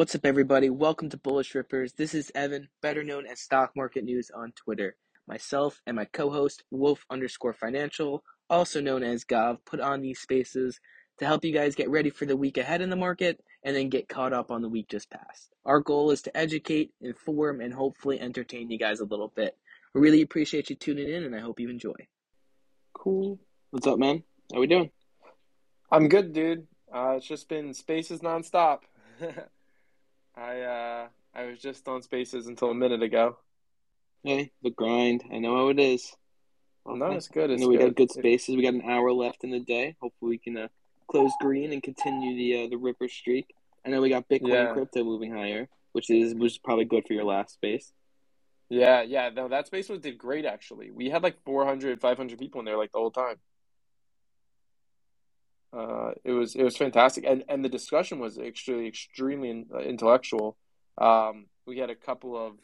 What's up, everybody? Welcome to Bullish Rippers. This is Evan, better known as Stock Market News on Twitter. Myself and my co host, Wolf underscore financial, also known as Gov, put on these spaces to help you guys get ready for the week ahead in the market and then get caught up on the week just past. Our goal is to educate, inform, and hopefully entertain you guys a little bit. We really appreciate you tuning in, and I hope you enjoy. Cool. What's up, man? How we doing? I'm good, dude. Uh, it's just been spaces nonstop. I uh, I was just on spaces until a minute ago. Hey, the grind. I know how it is. Well, no, it's good. It's we good. got good spaces. We got an hour left in the day. Hopefully, we can uh, close green and continue the uh, the Ripper streak. I know we got Bitcoin Yeah. and crypto moving higher, which is which is probably good for your last space. Yeah, yeah. No, that space was did great actually. We had like 400, 500 people in there like the whole time. Uh, it was it was fantastic, and and the discussion was extremely extremely uh, intellectual. Um, we had a couple of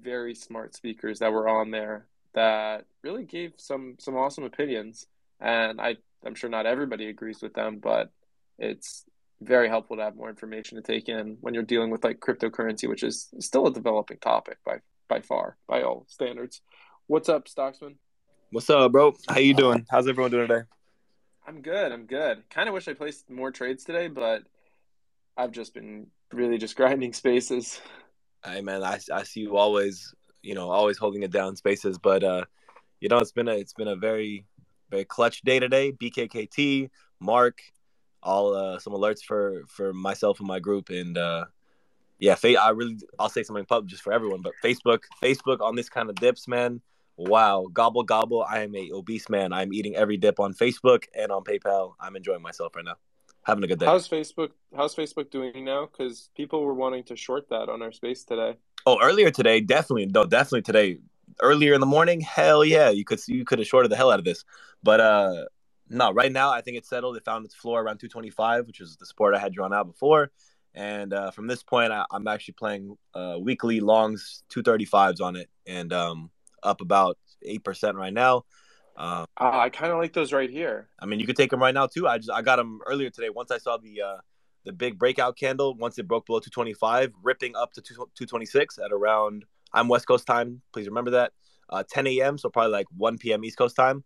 very smart speakers that were on there that really gave some some awesome opinions, and I I'm sure not everybody agrees with them, but it's very helpful to have more information to take in when you're dealing with like cryptocurrency, which is still a developing topic by by far by all standards. What's up, Stocksman? What's up, bro? How you doing? How's everyone doing today? I'm good. I'm good. Kind of wish I placed more trades today, but I've just been really just grinding spaces. Hey, man, I, I see you always, you know, always holding it down spaces, but uh, you know, it's been a it's been a very very clutch day today. BKKT, Mark, all uh, some alerts for for myself and my group, and uh, yeah, I really I'll say something public just for everyone, but Facebook, Facebook on this kind of dips, man. Wow, gobble gobble. I am a obese man. I'm eating every dip on Facebook and on PayPal. I'm enjoying myself right now. Having a good day. How's Facebook? How's Facebook doing now? Because people were wanting to short that on our space today. Oh, earlier today, definitely, no, definitely today. Earlier in the morning, hell yeah, you could you could have shorted the hell out of this. But uh no, right now I think it's settled. It found its floor around 225, which is the support I had drawn out before. And uh, from this point, I, I'm actually playing uh, weekly longs 235s on it, and um, up about eight percent right now. Uh, Ah, I kind of like those right here. I mean, you could take them right now too. I just I got them earlier today. Once I saw the uh, the big breakout candle, once it broke below 225, ripping up to 2, 226 at around I'm West Coast time. Please remember that uh, 10 a.m. So probably like 1 p.m. East Coast time.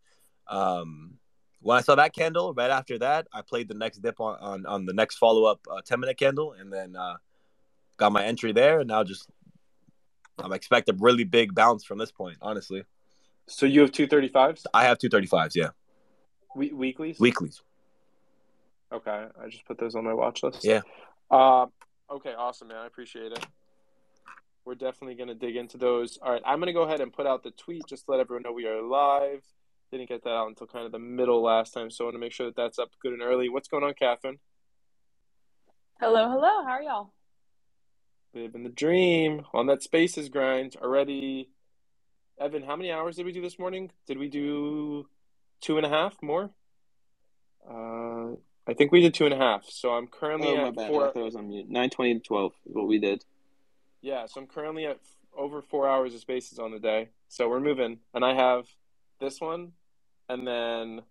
Um, when I saw that candle, right after that, I played the next dip on on, on the next follow up uh, 10 minute candle, and then uh, got my entry there. And now just I'm expect a really big bounce from this point. Honestly, So you have two thirty fives I have 235s. Yeah, we- weeklies. weeklies. Okay, I just put those on my watch list. Yeah. Uh, okay, awesome, man. I appreciate it. We're definitely going to dig into those. All right, I'm going to go ahead and put out the tweet just to let everyone know we are live. Didn't get that out until kind of the middle last time, so I want to make sure that that's up good and early. What's going on, Katherine? Hello, hello. How are y'all? Living the dream on that spaces grind already. Evan, how many hours did we do this morning? Did we do two and a half more? Uh, I think we did two and a half. So I'm currently Oh my at bad. I four. it was on mute. Nine twenty to twelve is what we did. Yeah, so I'm currently at over four hours of spaces on the day. So we're moving, and I have this one, and then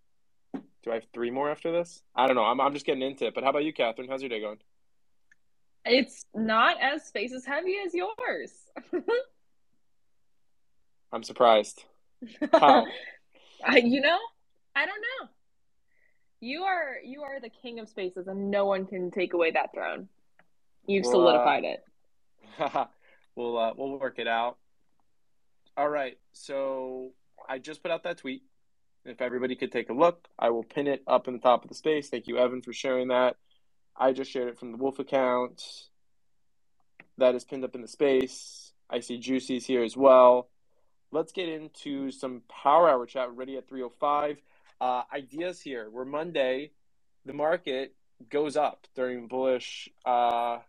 do I have three more after this? I don't know. I'm I'm just getting into it. But how about you, Katherine? How's your day going? It's not as space as heavy as yours. I'm surprised. How? I, you know, I don't know. You are you are the king of spaces, and no one can take away that throne. You've Well, solidified it. we'll uh, we'll work it out. All right. So I just put out that tweet. If everybody could take a look, I will pin it up in the top of the space. Thank you, Evan, for sharing that. I just shared it from the Wolf account. That is pinned up in the space. I see Juicy's here as well. Let's get into some Power Hour chat. Ready at 305. Uh, ideas here. We're Monday. The market goes up during bullish uh,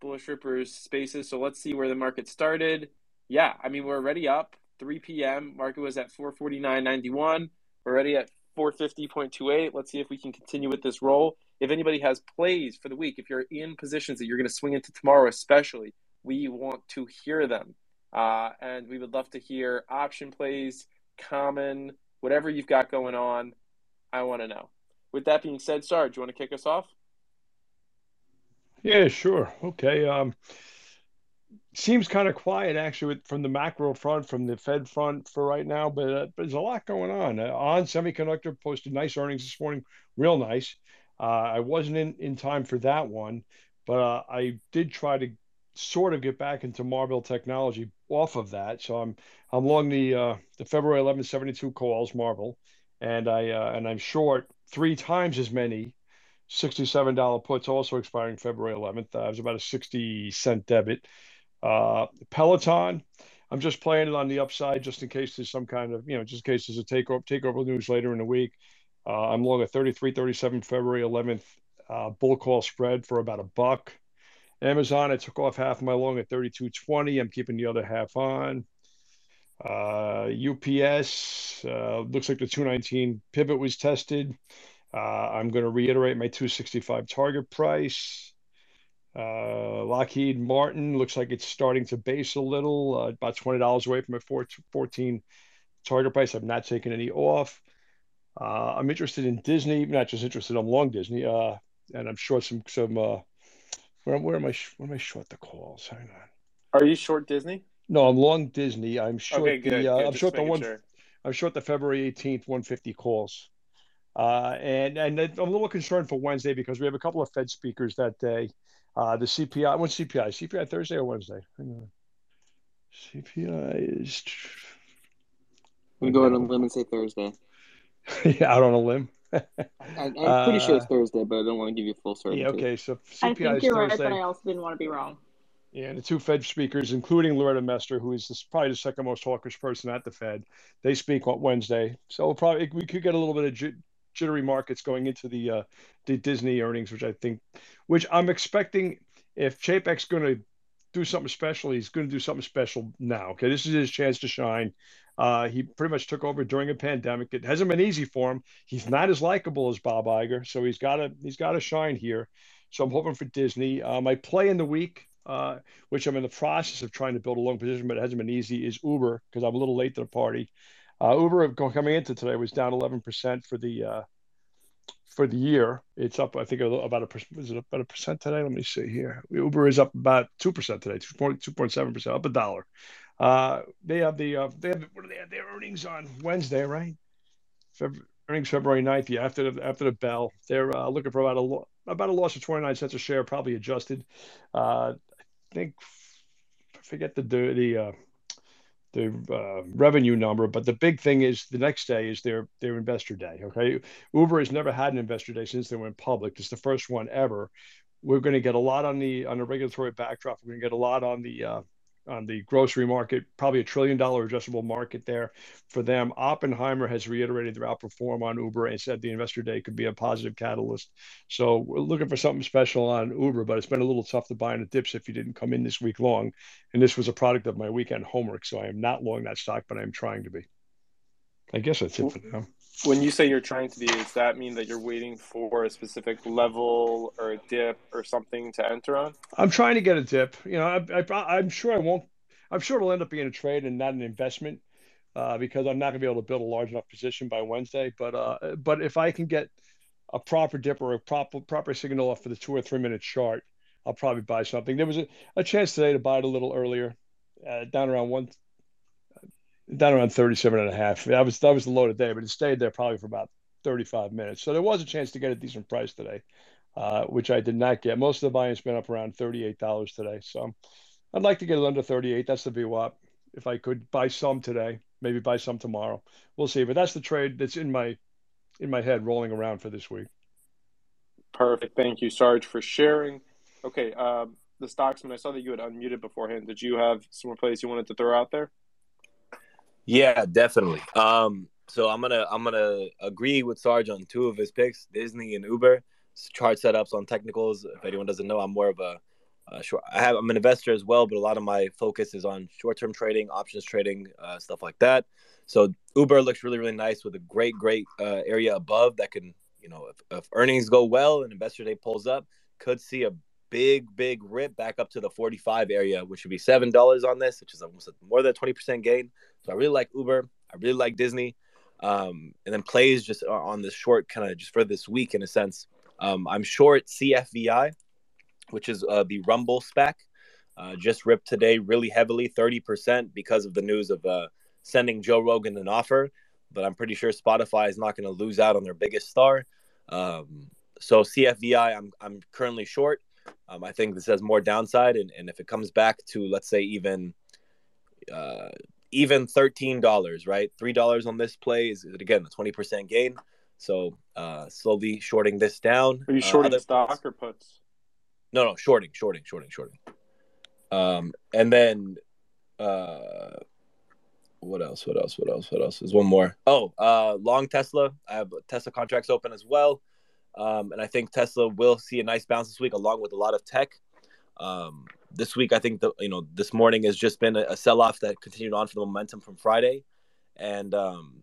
bullish rippers spaces. So let's see where the market started. Yeah, I mean we're already up. 3 p.m. Market was at 449.91. We're already at 450.28. Let's see if we can continue with this roll. If anybody has plays for the week, if you're in positions that you're going to swing into tomorrow, especially, we want to hear them. Uh, and we would love to hear option plays, common, whatever you've got going on. I want to know. With that being said, Sarge, you want to kick us off? Yeah, sure. Okay. Um, seems kind of quiet actually from the macro front, from the Fed front for right now, but, uh, but there's a lot going on. Uh, on Semiconductor posted nice earnings this morning, real nice. Uh, I wasn't in, in time for that one, but uh, I did try to sort of get back into Marvell Technology off of that. So I'm I'm long the uh, the February 11, 72 calls Marvell, and I uh, and I'm short three times as many $67 puts also expiring February 11th. Uh, it was about a 60 cent debit. Uh, Peloton, I'm just playing it on the upside just in case there's some kind of, you know, just in case there's a takeover, takeover news later in the week. Uh, I'm long a 33 37 February 11th uh, bull call spread for about a buck. Amazon, I took off half of my long at 32.20. I'm keeping the other half on. Uh, UPS, uh, looks like the 219 pivot was tested. Uh, I'm going to reiterate my 265 target price. Uh, Lockheed Martin looks like it's starting to base a little, uh, about $20 away from my 14 target price. I've not taken any off. Uh, I'm interested in Disney, not just interested. I'm long Disney, uh, and I'm short some some. Uh, where, where am I? Where am I short the calls? Hang on. Are you short Disney? No, I'm long Disney. I'm short Okay, good, the. Uh, good, I'm short the one. sure. I'm short the February 18th 150 calls. Uh, and and I'm a little concerned for Wednesday because we have a couple of Fed speakers that day. Uh, the CPI, what's CPI? CPI Thursday or Wednesday? Hang on. CPI is. We go out on a limb and say Thursday. yeah, out on a limb. I, I'm pretty sure it's Uh, Thursday, but I don't want to give you full certainty. yeah, okay. So I think you're right, but I also didn't want to be wrong. Yeah, and the two Fed speakers, including Loretta Mester, who is this, probably the second most hawkish person at the Fed, they speak on Wednesday. So we'll probably we could get a little bit of j- jittery markets going into the uh, the Disney earnings, which I think, which I'm expecting. If Chapek's going to do something special, he's going to do something special now. Okay, this is his chance to shine. Uh, he pretty much took over during a pandemic. It hasn't been easy for him. He's not as likable as Bob Iger, so he's got to he's got to shine here. So I'm hoping for Disney. Uh, my play in the week, uh, which I'm in the process of trying to build a long position, but it hasn't been easy, is Uber because I'm a little late to the party. Uh, Uber coming into today was down 11% for the uh, for the year. It's up, I think, about a. Was it about a percent today? Let me see here. Uber is up about two percent today, 2.7 percent, up a dollar. Uh, they have the uh, they have what do they have their earnings on Wednesday, right? Feb- earnings February 9th, yeah, after the after the bell. They're uh, looking for about a lo- about a loss of 29 cents a share, probably adjusted. Uh, I think forget the the the, uh, revenue number, but the big thing is the next day is their their investor day. Okay, Uber has never had an investor day since they went public. It's the first one ever. We're going to get a lot on the on the regulatory backdrop. We're going to get a lot on the uh, on the grocery market, probably a trillion dollar addressable market there for them. Oppenheimer has reiterated their outperform on Uber and said the investor day could be a positive catalyst. So we're looking for something special on Uber, but it's been a little tough to buy in the dips if you didn't come in this week long. And this was a product of my weekend homework, so I am not long that stock, but I am trying to be. I guess that's it for now. When you say you're trying to be, does that mean that you're waiting for a specific level or a dip or something to enter on? I'm trying to get a dip. You know, I, I, I'm sure I won't. I'm sure it'll end up being a trade and not an investment uh, because I'm not going to be able to build a large enough position by Wednesday. But uh, but if I can get a proper dip or a proper proper signal off for the two or three minute chart, I'll probably buy something. There was a, a chance today to buy it a little earlier, uh, down around one, down around 37 and a half. That was that was the low today, but it stayed there probably for about 35 minutes. So there was a chance to get a decent price today, uh, which I did not get. Most of the buy-in's been up around $38 today. So I'd like to get it under 38. That's the VWAP. If I could buy some today, maybe buy some tomorrow. We'll see. But that's the trade that's in my in my head rolling around for this week. Perfect. Thank you, Sarge, for sharing. Okay, um, the stocks. When I saw that you had unmuted beforehand, did you have some more plays you wanted to throw out there? Yeah, definitely. Um, so I'm gonna I'm gonna agree with Sarge on two of his picks, Disney and Uber. Chart setups on technicals. If anyone doesn't know, I'm more of a, short. I have I'm an investor as well, but a lot of my focus is on short-term trading, options trading, uh, stuff like that. So Uber looks really really nice with a great great uh, area above that can you know if, if earnings go well and investor day pulls up, could see a big big rip back up to the 45 area, which would be seven dollars on this, which is almost more than 20 percent gain. So I really like Uber. I really like Disney. Um, and then plays just on this short kind of just for this week in a sense. Um, I'm short CFVI. which is uh, the Rumble SPAC. Uh, just ripped today really heavily, 30% because of the news of uh, sending Joe Rogan an offer. But I'm pretty sure Spotify is not going to lose out on their biggest star. Um, so CFVI, I'm I'm currently short. Um, I think this has more downside, and, and if it comes back to let's say even uh, even thirteen dollars, right? Three dollars on this play is again a twenty percent gain. So uh, slowly shorting this down. Are you Uh, shorting other- stock or puts? No, no, shorting, shorting, shorting, shorting. Um, and then uh, what else? What else? What else? What else? There's one more. Oh, uh, long Tesla. I have Tesla contracts open as well. Um, and I think Tesla will see a nice bounce this week, along with a lot of tech. Um, this week, I think the you know this morning has just been a, a sell off that continued on for the momentum from Friday, and um,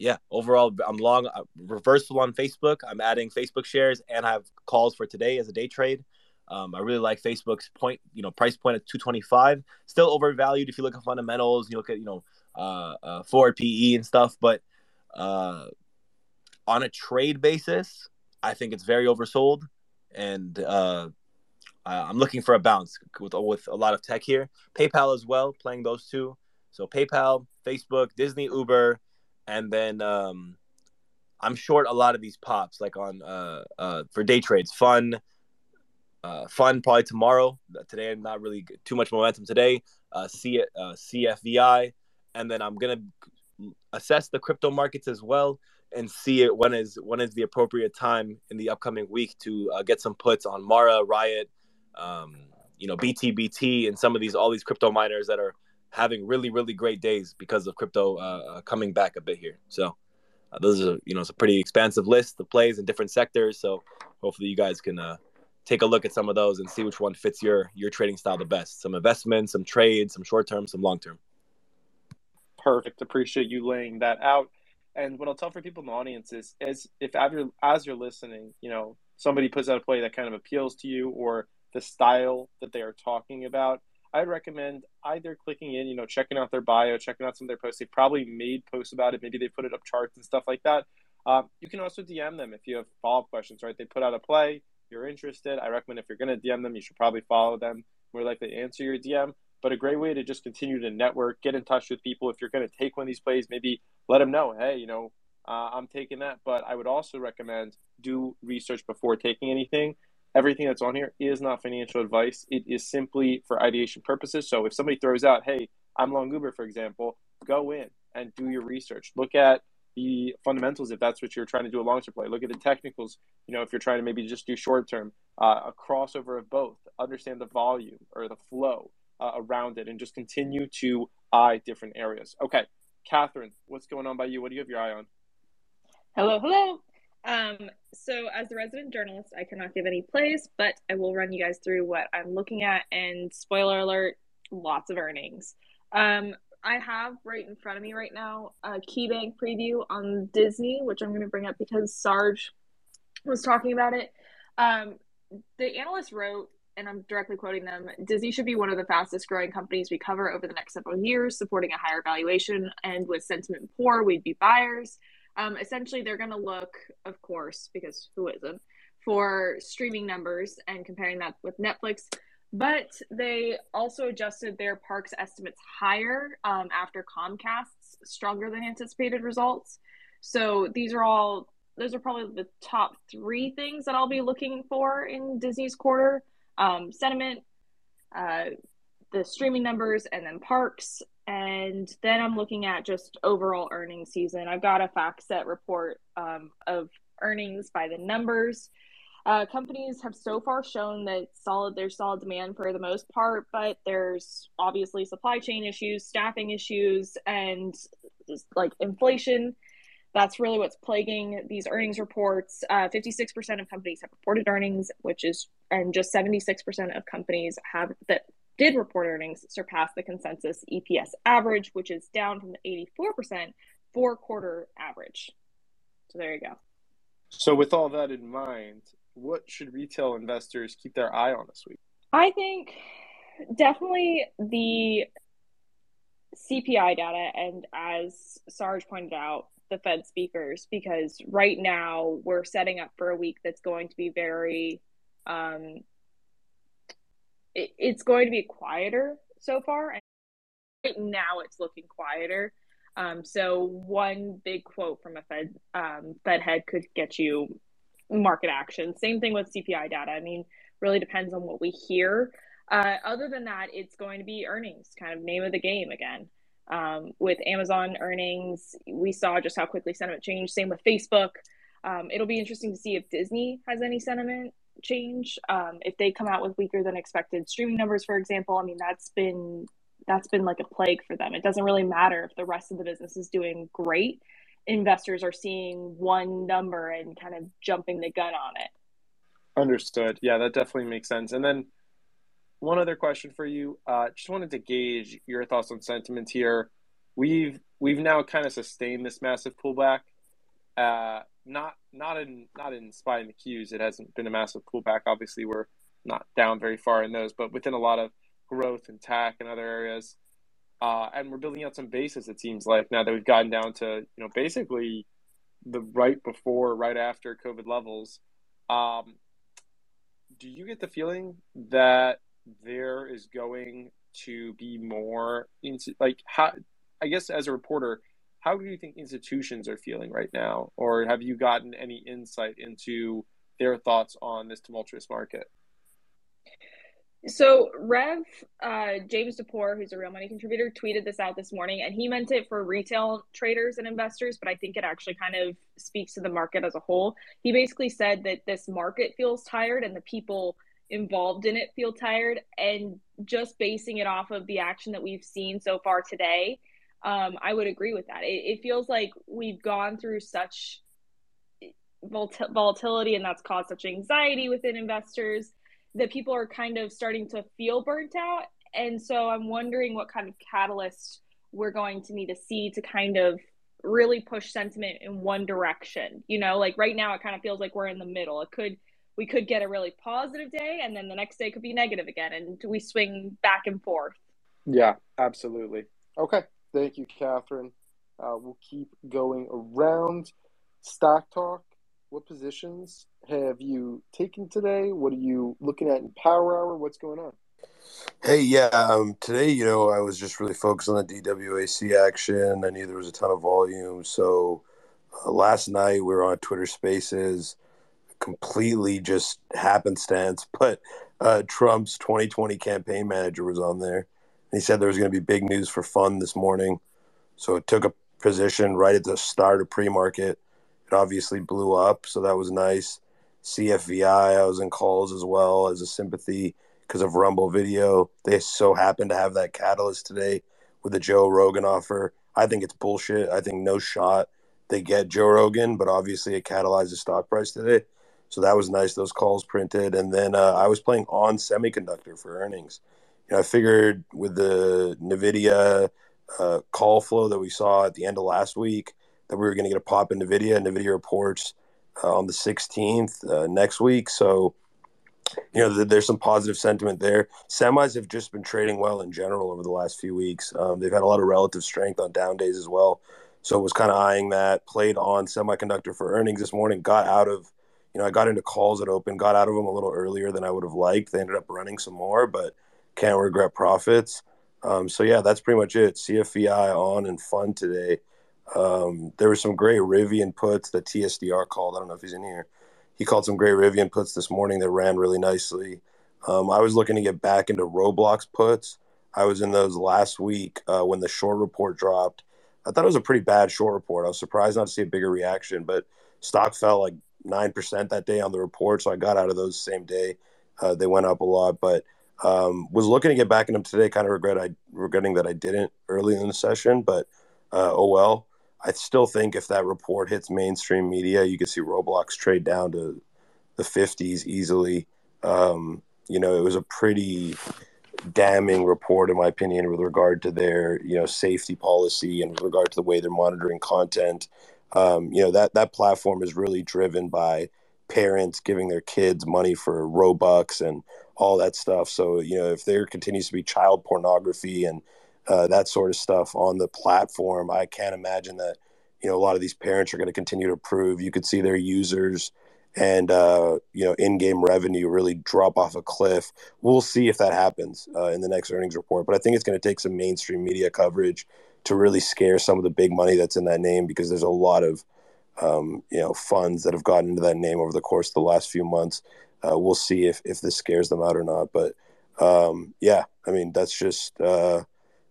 yeah, overall, I'm long uh, reversal on Facebook. I'm adding Facebook shares, and I have calls for today as a day trade. Um, I really like Facebook's point, you know, price point at 225. Still overvalued if you look at fundamentals. You look at you know uh, uh, forward PE and stuff, but uh, on a trade basis, I think it's very oversold, and uh, I- I'm looking for a bounce with with a lot of tech here. PayPal as well, playing those two. So PayPal, Facebook, Disney, Uber, and then um, I'm short a lot of these pops, like on uh, uh, for day trades. Fun, uh, fun probably tomorrow. Today, I'm not really too much momentum today. Uh, C, uh, CFVI, and then I'm gonna assess the crypto markets as well and see it when is when is the appropriate time in the upcoming week to uh, get some puts on Mara, Riot, um, you know, BTBT, and some of these all these crypto miners that are having really really great days because of crypto uh, uh, coming back a bit here. So uh, those are you know it's a pretty expansive list of plays in different sectors. So hopefully you guys can uh, take a look at some of those and see which one fits your your trading style the best. Some investments, some trades, some short term, some long term. Perfect. Appreciate you laying that out. And what I'll tell for people in the audience is, is if as you're, as you're listening, you know, somebody puts out a play that kind of appeals to you or the style that they are talking about, I'd recommend either clicking in, you know, checking out their bio, checking out some of their posts. They probably made posts about it. Maybe they put it up charts and stuff like that. Um, you can also DM them if you have follow up questions, right? They put out a play, you're interested. I recommend if you're going to DM them, you should probably follow them. More likely to answer your DM. But a great way to just continue to network, get in touch with people. If you're going to take one of these plays, maybe let them know, hey, you know, uh, I'm taking that. But I would also recommend do research before taking anything. Everything that's on here is not financial advice. It is simply for ideation purposes. So if somebody throws out, hey, I'm long Uber, for example, go in and do your research. Look at the fundamentals if that's what you're trying to do a long term play. Look at the technicals, you know, if you're trying to maybe just do short term, uh, a crossover of both. Understand the volume or the flow uh, around it and just continue to eye different areas. Okay, Katherine, what's going on by you? What do you have your eye on? Hello, hello. Um, so as the resident journalist, I cannot give any plays, but I will run you guys through what I'm looking at. And spoiler alert, lots of earnings. Um, I have right in front of me right now a KeyBanc preview on Disney, which I'm going to bring up because Sarge was talking about it. Um, the analyst wrote, and I'm directly quoting them Disney should be one of the fastest growing companies we cover over the next several years, supporting a higher valuation. And with sentiment poor, we'd be buyers. Um, essentially, they're going to look, of course, because who isn't, for streaming numbers and comparing that with Netflix. But they also adjusted their parks estimates higher um, after Comcast's stronger than anticipated results. So these are all, those are probably the top three things that I'll be looking for in Disney's quarter um, sentiment, uh, the streaming numbers, and then parks. And then I'm looking at just overall earnings season. I've got a FactSet report um, of earnings by the numbers. Uh, companies have so far shown that solid there's solid demand for the most part, but there's obviously supply chain issues, staffing issues, and just like inflation. That's really what's plaguing these earnings reports. Uh, 56% of companies have reported earnings, which is, and just 76% of companies have that did report earnings surpass the consensus EPS average, which is down from the 84% four quarter average. So there you go. So, with all that in mind, what should retail investors keep their eye on this week? I think definitely the CPI data, and as Sarge pointed out, the Fed speakers, because right now we're setting up for a week that's going to be very um, it's going to be quieter so far. And right now, it's looking quieter. Um, so one big quote from a Fed um, Fed head could get you market action. Same thing with CPI data. I mean, really depends on what we hear. Uh, other than that, it's going to be earnings, kind of name of the game again. Um, with Amazon earnings, we saw just how quickly sentiment changed. Same with Facebook. Um, it'll be interesting to see if Disney has any sentiment change. Um, if they come out with weaker than expected streaming numbers, for example, I mean that's been that's been like a plague for them. It doesn't really matter if the rest of the business is doing great. Investors are seeing one number and kind of jumping the gun on it. Understood. Yeah, that definitely makes sense. And then one other question for you. Uh, just wanted to gauge your thoughts on sentiment here. We've we've now kind of sustained this massive pullback. Uh, not not in not in SPY the Qs. It hasn't been a massive pullback. Obviously, we're not down very far in those, but within a lot of growth and tech and other areas. Uh, and we're building out some bases. It seems like now that we've gotten down to you know basically the right before, right after COVID levels. Um, do you get the feeling that there is going to be more into like how? I guess as a reporter, how do you think institutions are feeling right now, or have you gotten any insight into their thoughts on this tumultuous market? So Rev uh, James DePorre, who's a real money contributor, tweeted this out this morning, and he meant it for retail traders and investors, but I think it actually kind of speaks to the market as a whole. He basically said that this market feels tired, and the people involved in it feel tired, and just basing it off of the action that we've seen so far today, um, I would agree with that. It, it feels like we've gone through such volatility, and that's caused such anxiety within investors that people are kind of starting to feel burnt out. And so I'm wondering what kind of catalyst we're going to need to see to kind of really push sentiment in one direction. You know, like right now it kind of feels like we're in the middle. It could we could get a really positive day and then the next day could be negative again and we swing back and forth. Yeah, absolutely. Okay. Thank you, Katherine. Uh, we'll keep going around. Stock talk. What positions have you taken today? What are you looking at in Power Hour? What's going on? Hey, yeah. Um, today, you know, I was just really focused on the DWAC action. I knew there was a ton of volume. So uh, last night we were on Twitter Spaces, completely just happenstance. But uh, Trump's 2020 campaign manager was on there. He said there was going to be big news for PHUN this morning. So it took a position right at the start of pre market. It obviously blew up. So that was nice. CFVI. I was in calls as well as a sympathy because of Rumble Video. They so happened to have that catalyst today with the Joe Rogan offer. I think it's bullshit. I think no shot they get Joe Rogan, but obviously it catalyzed the stock price today. So that was nice. Those calls printed, and then uh, I was playing on semiconductor for earnings. You know, I figured with the Nvidia uh, call flow that we saw at the end of last week that we were going to get a pop in Nvidia. Nvidia reports uh, on the 16th uh, next week. So, you know, th- there's some positive sentiment there. Semis have just been trading well in general over the last few weeks. Um, they've had a lot of relative strength on down days as well. So, was kind of eyeing that. Played on semiconductor for earnings this morning. Got out of, you know, I got into calls at open. Got out of them a little earlier than I would have liked. They ended up running some more, but can't regret profits. Um, so yeah, that's pretty much it. CFVI on and PHUN today. Um, there were some great Rivian puts that TSDR called. I don't know if he's in here. He called some great Rivian puts this morning that ran really nicely. Um, I was looking to get back into Roblox puts. I was in those last week uh, when the short report dropped. I thought it was a pretty bad short report. I was surprised not to see a bigger reaction, but stock fell like 9% that day on the report. So I got out of those same day. Uh, they went up a lot, but um, was looking to get back in them today. Kind of regret I regretting that I didn't early in the session, but uh, oh well. I still think if that report hits mainstream media, you could see Roblox trade down to the 50s easily. Um, you know, it was a pretty damning report, in my opinion, with regard to their you know safety policy and with regard to the way they're monitoring content. Um, you know that that platform is really driven by parents giving their kids money for Robux and all that stuff. So you know, if there continues to be child pornography and uh, that sort of stuff on the platform, I can't imagine that you know a lot of these parents are going to continue to approve. You could see their users and uh, you know in-game revenue really drop off a cliff. We'll see if that happens uh, in the next earnings report. But I think it's going to take some mainstream media coverage to really scare some of the big money that's in that name because there's a lot of um, you know funds that have gotten into that name over the course of the last few months. Uh, we'll see if if this scares them out or not. But um, yeah, I mean that's just uh,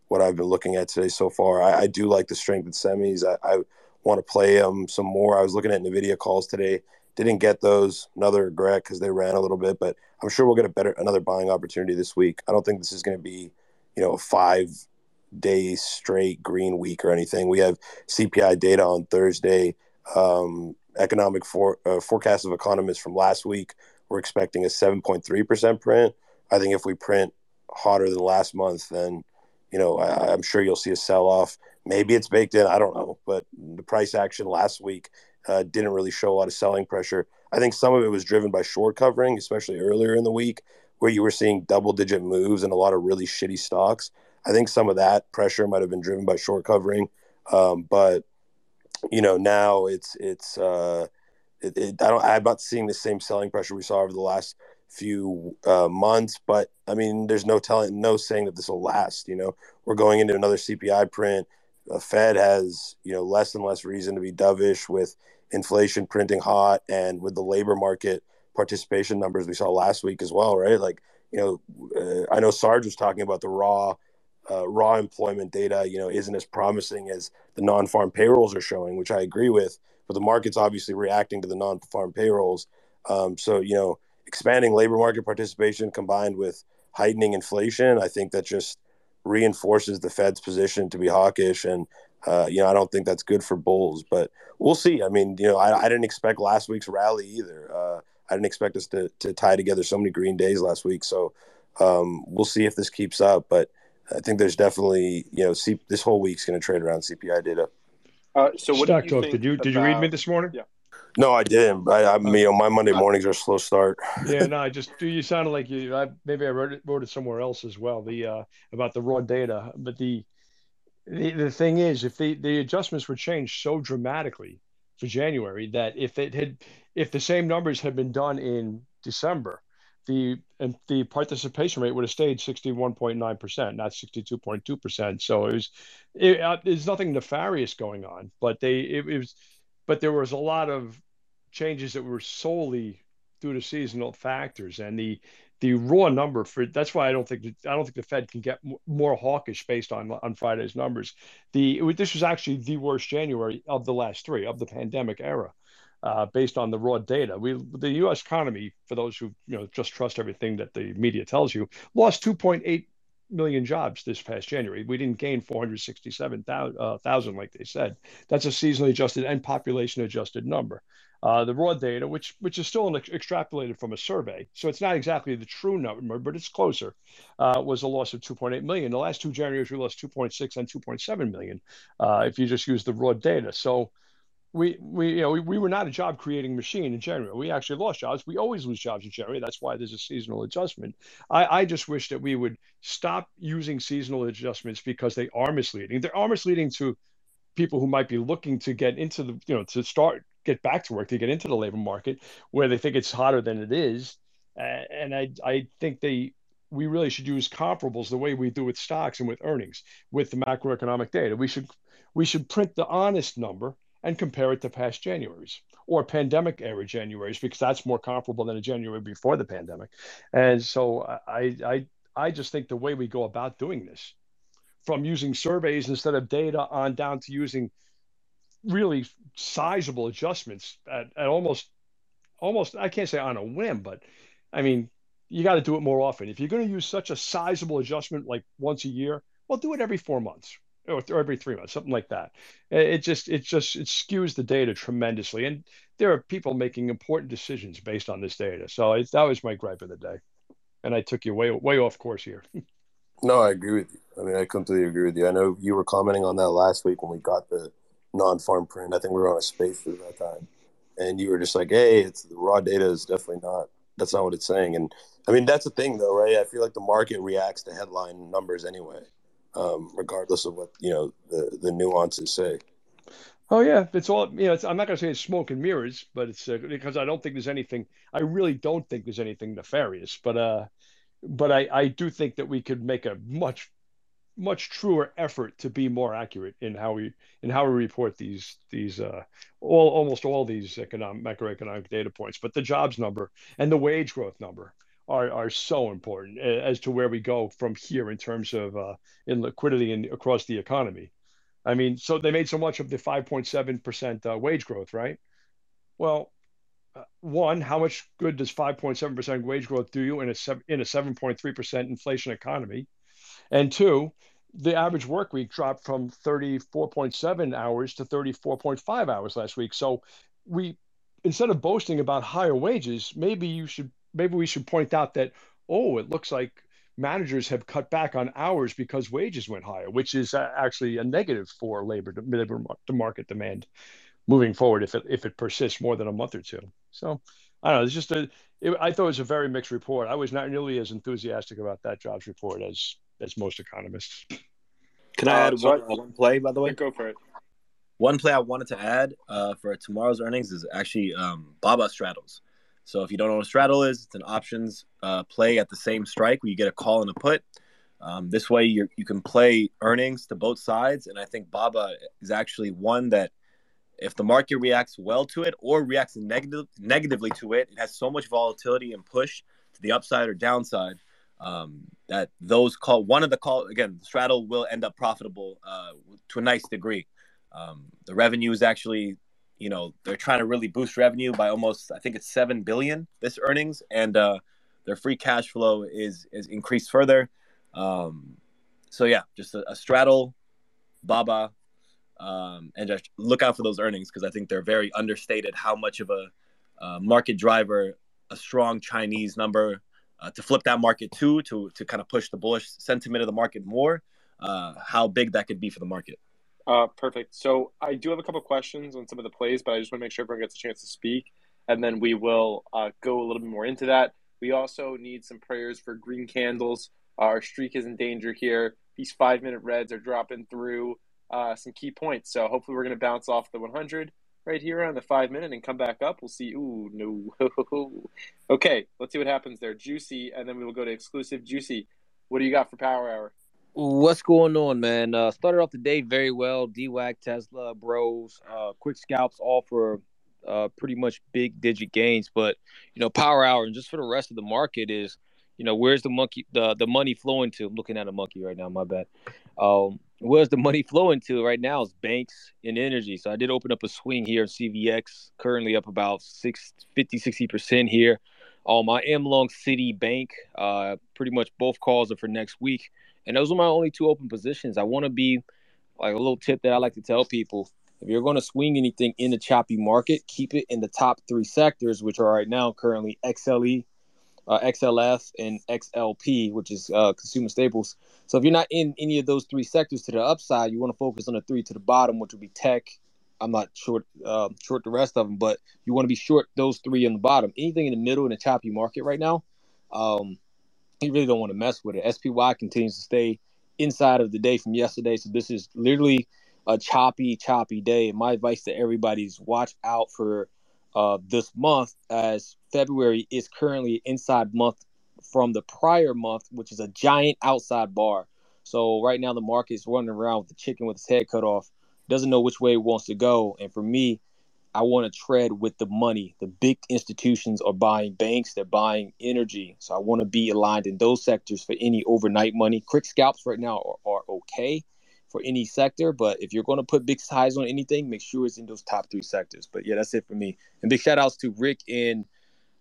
what I've been looking at today so far. I, I do like the strength in semis. I, I want to play them some more. I was looking at Nvidia calls today. Didn't get those. Another regret because they ran a little bit, but I'm sure we'll get a better another buying opportunity this week. I don't think this is going to be, you know, a five day straight green week or anything. We have CPI data on Thursday. Um, economic for, uh, forecast of economists from last week. We're expecting a 7.3% print. I think if we print hotter than last month, then you know I, am sure you'll see a sell off. Maybe it's baked in. I don't know, but the price action last week uh, didn't really show a lot of selling pressure. I think some of it was driven by short covering, especially earlier in the week, where you were seeing double digit moves and a lot of really shitty stocks. I think some of that pressure might have been driven by short covering, um, but you know now it's it's uh, it, it, I don't I'm not seeing the same selling pressure we saw over the last few uh, months, but I mean there's no telling no saying that this will last. You know we're going into another CPI print. The Fed has you know less and less reason to be dovish with inflation printing hot and with the labor market participation numbers we saw last week as well, right? Like you know uh, I know Sarge was talking about the raw uh, raw employment data, you know, isn't as promising as the non-farm payrolls are showing, which I agree with. But the market's obviously reacting to the non-farm payrolls. Um, so you know, expanding labor market participation combined with heightening inflation, I think that just reinforces the Fed's position to be hawkish. And uh, you know, I don't think that's good for bulls. But we'll see. I mean, you know, I, I didn't expect last week's rally either. Uh, I didn't expect us to to tie together so many green days last week. So um, we'll see if this keeps up. But I think there's definitely you know C- this whole week's going to trade around CPI data. Uh, so what Stock do you talk. Did you about, did you read me this morning? Yeah. No, I didn't. I, I mean, you know, my Monday mornings are a slow start. yeah, no, I just do you sounded like you. I, maybe I wrote it, wrote it somewhere else as well. The uh, about the raw data, but the the, the thing is, if the the adjustments were changed so dramatically for January that if it had if the same numbers had been done in December, the and the participation rate would have stayed 61.9%, not 62.2%. So it was, it, uh, there's nothing nefarious going on, but they, it, it, was, but there was a lot of changes that were solely due to seasonal factors, and the the raw number for that's why I don't think I don't think the Fed can get more hawkish based on on Friday's numbers. The this was actually the worst January of the last three of the pandemic era uh, based on the raw data. We, the U.S. economy, for those who you know just trust everything that the media tells you, lost 2.8 million jobs this past January. We didn't gain 467,000 uh, like they said. That's a seasonally adjusted and population adjusted number. Uh, the raw data, which which is still extrapolated from a survey, so it's not exactly the true number, but it's closer, uh, was a loss of 2.8 million. The last two Januaries we lost 2.6 and 2.7 million, uh, if you just use the raw data. So we we you know we, we were not a job creating machine in January. We actually lost jobs. We always lose jobs in January. That's why there's a seasonal adjustment. I, I just wish that we would stop using seasonal adjustments because they are misleading. They are misleading to people who might be looking to get into the you know to start get back to work to get into the labor market where they think it's hotter than it is. Uh, and I I think they we really should use comparables the way we do with stocks and with earnings with the macroeconomic data. We should we should print the honest number and compare it to past Januaries or pandemic era Januaries because that's more comparable than a January before the pandemic. And so I I I just think the way we go about doing this, from using surveys instead of data on down to using really sizable adjustments at, at almost almost I can't say on a whim, but I mean you got to do it more often. If you're going to use such a sizable adjustment like once a year, well, do it every four months or every three months, something like that. It just it just it skews the data tremendously, and there are people making important decisions based on this data. So it, that was my gripe of the day, and I took you way way off course here. no, I agree with you. I mean, I completely agree with you. I know you were commenting on that last week when we got the non-farm print. I think we were on a space at that time, and you were just like, "Hey, it's the raw data is definitely not. That's not what it's saying." And I mean, that's the thing, though, right? I feel like the market reacts to headline numbers anyway um, regardless of what you know the the nuances say. Oh yeah, it's all you know. It's, I'm not going to say it's smoke and mirrors, but it's uh, because I don't think there's anything. I really don't think there's anything nefarious. But uh, but I I do think that we could make a much much truer effort to be more accurate in how we in how we report these these uh all almost all these economic macroeconomic data points. But the jobs number and the wage growth number are are so important as to where we go from here in terms of uh, in liquidity and across the economy. I mean, so they made so much of the 5.7% uh, wage growth, right? Well, uh, one, how much good does 5.7% wage growth do you in a in a 7.3% inflation economy? And two, the average work week dropped from 34.7 hours to 34.5 hours last week. So we instead of boasting about higher wages, maybe you should maybe we should point out that oh, it looks like managers have cut back on hours because wages went higher, which is actually a negative for labor labor market demand moving forward if it if it persists more than a month or two. So I don't know. It's just a. It, I thought it was a very mixed report. I was not nearly as enthusiastic about that jobs report as as most economists. Can I add uh, one, one, play, by the way? Go for it. One play I wanted to add uh, for tomorrow's earnings is actually um, Baba straddles. So if you don't know what a straddle is, it's an options uh, play at the same strike where you get a call and a put. Um, this way you you can play earnings to both sides, and I think Baba is actually one that if the market reacts well to it or reacts negative, negatively to it, it has so much volatility and push to the upside or downside um, that those call one of the call again straddle will end up profitable uh, to a nice degree. Um, the revenue is actually you know they're trying to really boost revenue by almost I think it's seven billion this earnings, and uh, their free cash flow is is increased further. Um, so yeah, just a, a straddle, Baba, um, and just look out for those earnings because I think they're very understated. How much of a uh, market driver a strong Chinese number uh, to flip that market too, to to kind of push the bullish sentiment of the market more. Uh, how big that could be for the market. Uh, perfect. So I do have a couple questions on some of the plays, but I just want to make sure everyone gets a chance to speak, and then we will uh, go a little bit more into that. We also need some prayers for green candles. Our streak is in danger here. These five minute reds are dropping through uh, some key points. So hopefully we're going to bounce off the 100 right here on the five minute and come back up. We'll see. Ooh, no. okay, let's see what happens there. Juicy, and then we will go to exclusive. Juicy, what do you got for Power Hour? What's going on, man? Uh, started off the day very well. DWAC, Tesla, Bros, uh, quick scalps, all for uh, pretty much big digit gains. But you know, power hour and just for the rest of the market is, you know, where's the monkey the the money flowing to? I'm looking at a monkey right now. My bad. Um, where's the money flowing to right now is banks and energy. So I did open up a swing here in CVX, currently up about six, 50, 60% here. Um, I am long Citibank. Uh, pretty much both calls are for next week. And those are my only two open positions. I want to be like a little tip that I like to tell people. If you're going to swing anything in the choppy market, keep it in the top three sectors, which are right now currently XLE, uh, XLF, and XLP, which is uh, consumer staples. So if you're not in any of those three sectors to the upside, you want to focus on the three to the bottom, which would be tech. I'm not short uh, short the rest of them, but you want to be short those three on the bottom. Anything in the middle in a choppy market right now, um, you really don't want to mess with it. SPY continues to stay inside of the day from yesterday, so this is literally a choppy, choppy day. My advice to everybody is watch out for uh, this month, as February is currently inside month from the prior month, which is a giant outside bar. So right now the market is running around with the chicken with its head cut off, doesn't know which way it wants to go. And for me, I want to tread with the money. The big institutions are buying banks, they're buying energy. So I want to be aligned in those sectors for any overnight money. Quick scalps right now are, are okay for any sector, but if you're going to put big size on anything, make sure it's in those top three sectors. But yeah, that's it for me. And big shout outs to Rick and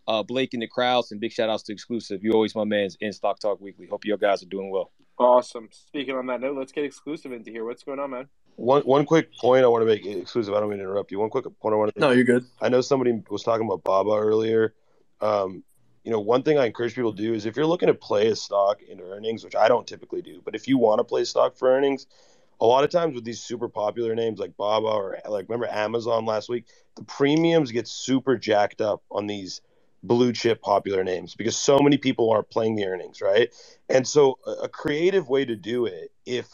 uh, Blake in the crowds, and big shout outs to Exclusive. You're always my man in Stock Talk Weekly. Hope you guys are doing well. Awesome. Speaking on that note, let's get Exclusive into here. What's going on, man? One one quick point I want to make exclusive. I don't mean to interrupt you. One quick point I want to. Make. No, you're good. I know somebody was talking about Baba earlier. Um, you know, one thing I encourage people to do is if you're looking to play a stock in earnings, which I don't typically do, but if you want to play stock for earnings, a lot of times with these super popular names like Baba or like remember Amazon last week, the premiums get super jacked up on these blue chip popular names because so many people are playing the earnings, right? And so a creative way to do it, if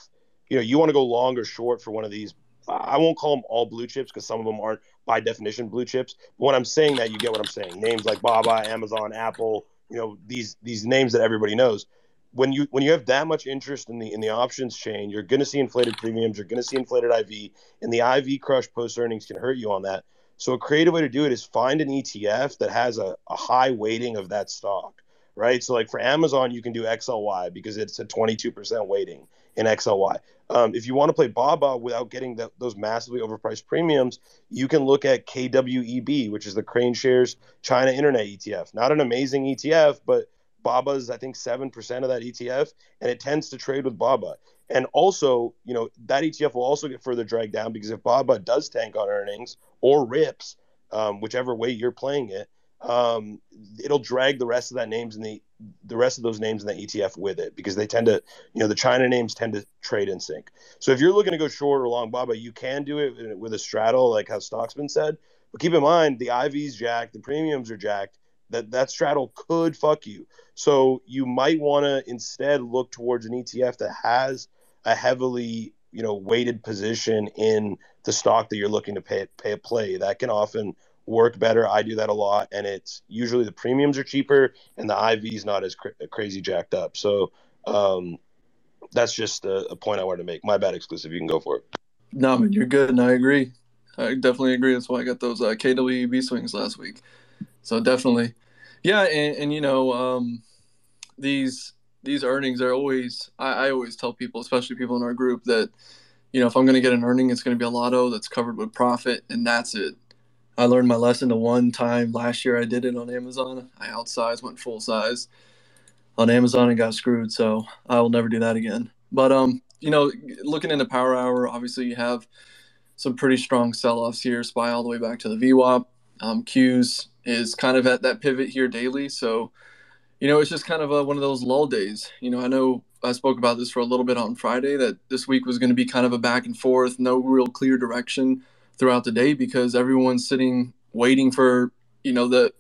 you know you want to go long or short for one of these I won't call them all blue chips because some of them aren't by definition blue chips. But when I'm saying that, you get what I'm saying. Names like Baba, Amazon, Apple, you know these these names that everybody knows. When you when you have that much interest in the in the options chain, you're going to see inflated premiums. You're going to see inflated IV, and the IV crush post earnings can hurt you on that. So a creative way to do it is find an ETF that has a, a high weighting of that stock, right? So like for Amazon, you can do XLY because it's a 22% weighting in XLY. Um, if you want to play Baba without getting the, those massively overpriced premiums, you can look at KWEB, which is the KraneShares China Internet ETF. Not an amazing ETF, but Baba is I think seven percent of that ETF, and it tends to trade with Baba. And also, you know, that ETF will also get further dragged down because if Baba does tank on earnings or rips, um, whichever way you're playing it, um, it'll drag the rest of that names in the the rest of those names in the ETF with it because they tend to, you know, the China names tend to trade in sync. So if you're looking to go short or long Baba, you can do it with a straddle, like how Stocksmen said. But keep in mind the IV's jacked, the premiums are jacked. That that straddle could fuck you. So you might want to instead look towards an ETF that has a heavily, you know, weighted position in the stock that you're looking to pay pay a play. That can often work better. I do that a lot, and it's usually the premiums are cheaper and the IV is not as cra- crazy jacked up. So um, that's just a, a, point I wanted to make. My bad, exclusive. You can go for it. No, man, you're good, and I agree. I definitely agree. That's why I got those uh, KWEB swings last week. So definitely, yeah, and, and you know, um, these these earnings are always. I, I always tell people, especially people in our group, that you know, if I'm going to get an earning, it's going to be a lotto that's covered with profit, and that's it. I learned my lesson the one time last year I did it on Amazon. I outsized, went full size on Amazon and got screwed. So I will never do that again. But um, you know, looking into Power Hour, obviously you have some pretty strong sell-offs here. Spy all the way back to the VWAP. Um, Q's is kind of at that pivot here daily. So, you know, it's just kind of a, one of those lull days. You know, I know I spoke about this for a little bit on Friday that this week was going to be kind of a back and forth, no real clear direction throughout the day because everyone's sitting waiting for you know the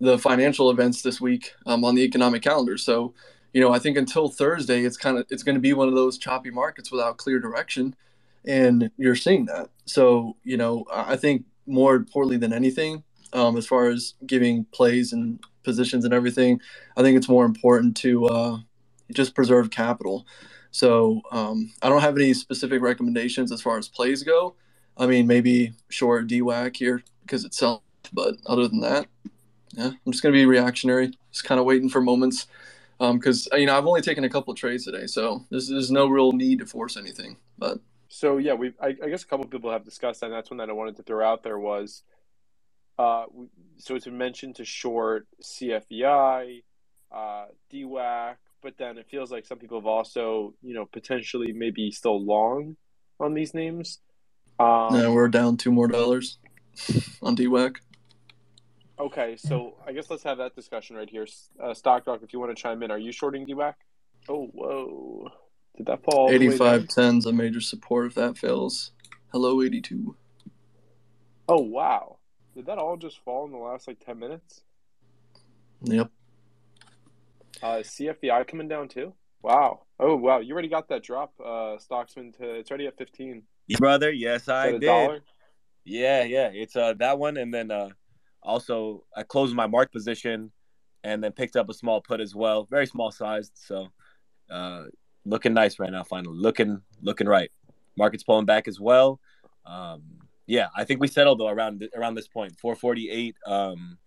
the financial events this week um, on the economic calendar. So, you know, I think until Thursday, it's kind of it's going to be one of those choppy markets without clear direction, and you're seeing that. So, you know, I think more importantly than anything, um, as far as giving plays and positions and everything, I think it's more important to uh, just preserve capital. So um, I don't have any specific recommendations as far as plays go. I mean, maybe short DWAC here because it's self, but other than that, yeah, I'm just gonna be reactionary, just kind of waiting for moments. Because um, you know I've only taken a couple trades today, so there's, there's no real need to force anything. But so yeah, we I, I guess a couple people have discussed that. And that's one that I wanted to throw out there was, uh, so been mentioned to short CFVI, uh, DWAC, but then it feels like some people have also you know potentially maybe still long on these names. Um, yeah, we're down two more dollars on DWAC. Okay, so I guess let's have that discussion right here. Uh, Stock Doc, if you want to chime in, are you shorting DWAC? Oh, whoa. Did that fall? 85 10's a major support if that fails. Hello, 82. Oh, wow. Did that all just fall in the last like 10 minutes? Yep. Uh, CFVI coming down too? Wow. Oh, wow. You already got that drop, uh, Stocksmen, to it's already at 15 brother. Yes, I did. Dollar? Yeah, yeah. It's uh that one, and then uh also I closed my mark position, and then picked up a small put as well, very small sized. So, uh, looking nice right now. Finally, looking looking right. Market's pulling back as well. Um, yeah, I think we settled though around around this point, 448. Um,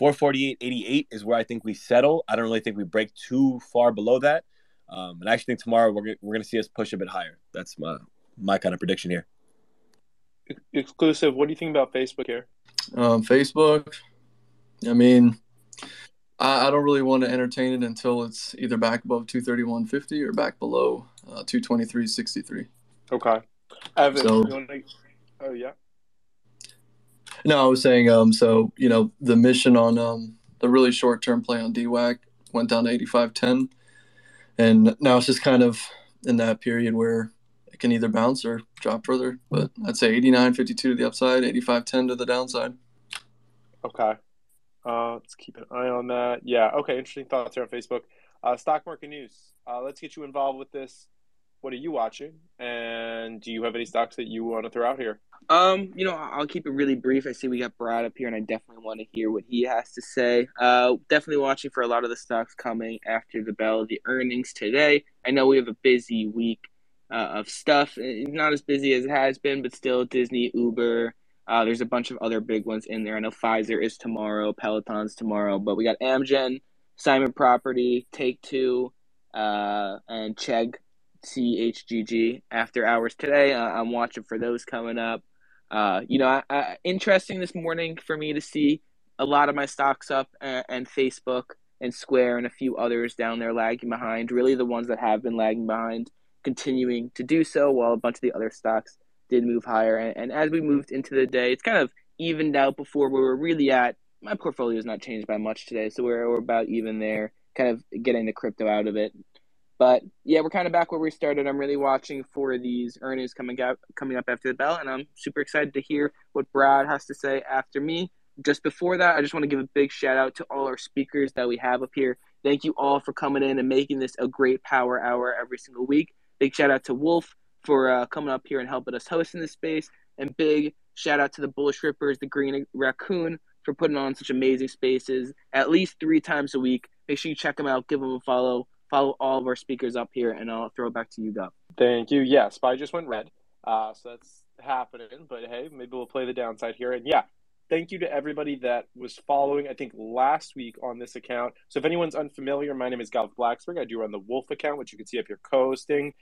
448.88 is where I think we settle. I don't really think we break too far below that. Um, and I actually think tomorrow we're, we're going to see us push a bit higher. That's my, my kind of prediction here. Exclusive. What do you think about Facebook here? Um, Facebook. I mean, I, I, don't really want to entertain it until it's either back above 231.50 or back below uh, 223.63. Okay. Evan, so, to... oh yeah. No, I was saying, um, so you know, the mission on um, the really short-term play on DWAC went down to 85.10, and now it's just kind of in that period where can either bounce or drop further. But I'd say 89 52 to the upside, 85 10 to the downside. Okay. Uh, let's keep an eye on that. Yeah. Okay. Interesting thoughts here on Facebook. Uh, stock market news. Uh, let's get you involved with this. what are you watching? And do you have any stocks that you want to throw out here? Um, you know, I'll keep it really brief. I see we got Brad up here, and I definitely want to hear what he has to say. Uh, definitely watching for a lot of the stocks coming after the bell of the earnings today. I know we have a busy week uh, of stuff. Not as busy as it has been, but still Disney, Uber. Uh, there's a bunch of other big ones in there. I know Pfizer is tomorrow, Peloton's tomorrow, but we got Amgen, Simon Property, Take Two, uh, and Chegg, C H G G after hours today. Uh, I'm watching for those coming up. Uh, you know, I, I, interesting this morning for me to see a lot of my stocks up and, and, Facebook and Square and a few others down there lagging behind. Really, the ones that have been lagging behind continuing to do so, while a bunch of the other stocks did move higher. And, and as we moved into the day, it's kind of evened out before we were really at. My portfolio has not changed by much today, so we're, we're about even there, kind of getting the crypto out of it. But yeah, we're kind of back where we started. I'm really watching for these earnings coming up coming up after the bell, and I'm super excited to hear what Brad has to say after me. Just before that, I just want to give a big shout out to all our speakers that we have up here. Thank you all for coming in and making this a great power hour every single week. Big shout out to Wolf for uh, coming up here and helping us host in this space, and big shout out to the Bullish Rippers, the Green Raccoon, for putting on such amazing spaces at least three times a week. Make sure you check them out, give them a follow follow all of our speakers up here, and I'll throw it back to you, Gav. Thank you. Yeah, Spy just went red, uh, so that's happening. But hey, maybe we'll play the downside here. And yeah, thank you to everybody that was following. I think last week on this account. So if anyone's unfamiliar, my name is Gav Blacksberg. I do run the Wolf account, which you can see up here co-hosting.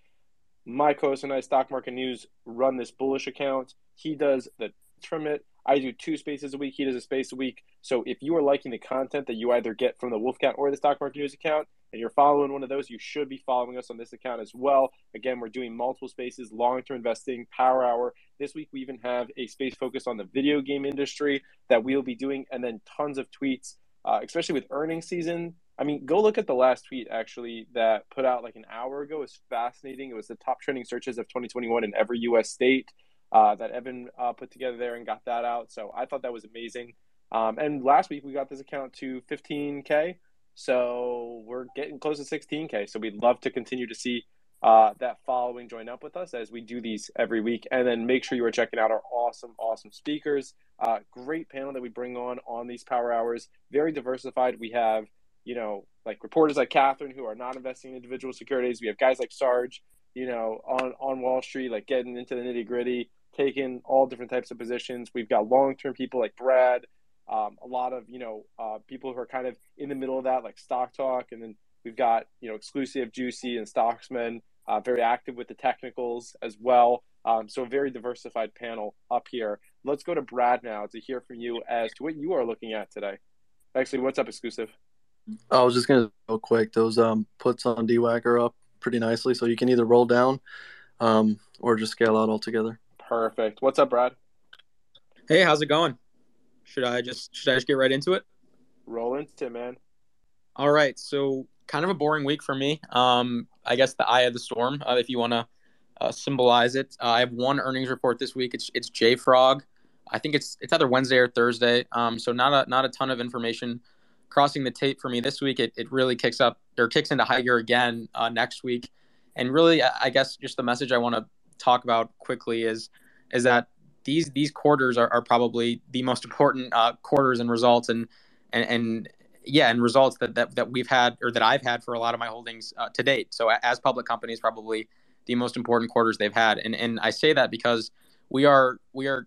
My co-host and I, Stock Market News, run this bullish account. He does the trim it. I do two spaces a week. He does a space a week. So if you are liking the content that you either get from the Wolf account or the Stock Market News account, and you're following one of those, you should be following us on this account as well. Again, we're doing multiple spaces, long term investing, power hour. This week, we even have a space focused on the video game industry that we'll be doing, and then tons of tweets, uh, especially with earnings season. I mean, go look at the last tweet actually that put out like an hour ago. It's fascinating. It was the top trending searches of 2021 in every U.S. state uh, that Evan uh, put together there and got that out. So I thought that was amazing. Um, and last week we got this account to 15k. So we're getting close to 16K. So we'd love to continue to see uh, that following join up with us as we do these every week. And then make sure you are checking out our awesome, awesome speakers. Uh, great panel that we bring on on these power hours. Very diversified. We have, you know, like reporters like Katherine who are not investing in individual securities. We have guys like Sarge, you know, on, on Wall Street, like getting into the nitty gritty, taking all different types of positions. We've got long term people like Brad um, a lot of you know uh, people who are kind of in the middle of that, like Stock Talk, and then we've got you know exclusive Juicy and Stocksmen, uh, very active with the technicals as well. Um, so a very diversified panel up here. Let's go to Brad now to hear from you as to what you are looking at today. Actually, what's up, exclusive? I was just gonna go quick. Those um, puts on DWAC are up pretty nicely, so you can either roll down um, or just scale out altogether. Perfect. What's up, Brad? Hey, how's it going? Should I just should I just get right into it? Roll into it, man. All right. So kind of a boring week for me. Um, I guess the eye of the storm, uh, if you want to uh, symbolize it. Uh, I have one earnings report this week. It's it's JFrog. I think it's it's either Wednesday or Thursday. Um, so not a not a ton of information crossing the tape for me this week. It, it really kicks up or kicks into high gear again uh, next week. And really, I guess just the message I want to talk about quickly is is that these these quarters are, are probably the most important uh, quarters and results and and and yeah and results that, that that we've had or that I've had for a lot of my holdings uh, to date. So as public companies, probably the most important quarters they've had, and and I say that because we are we are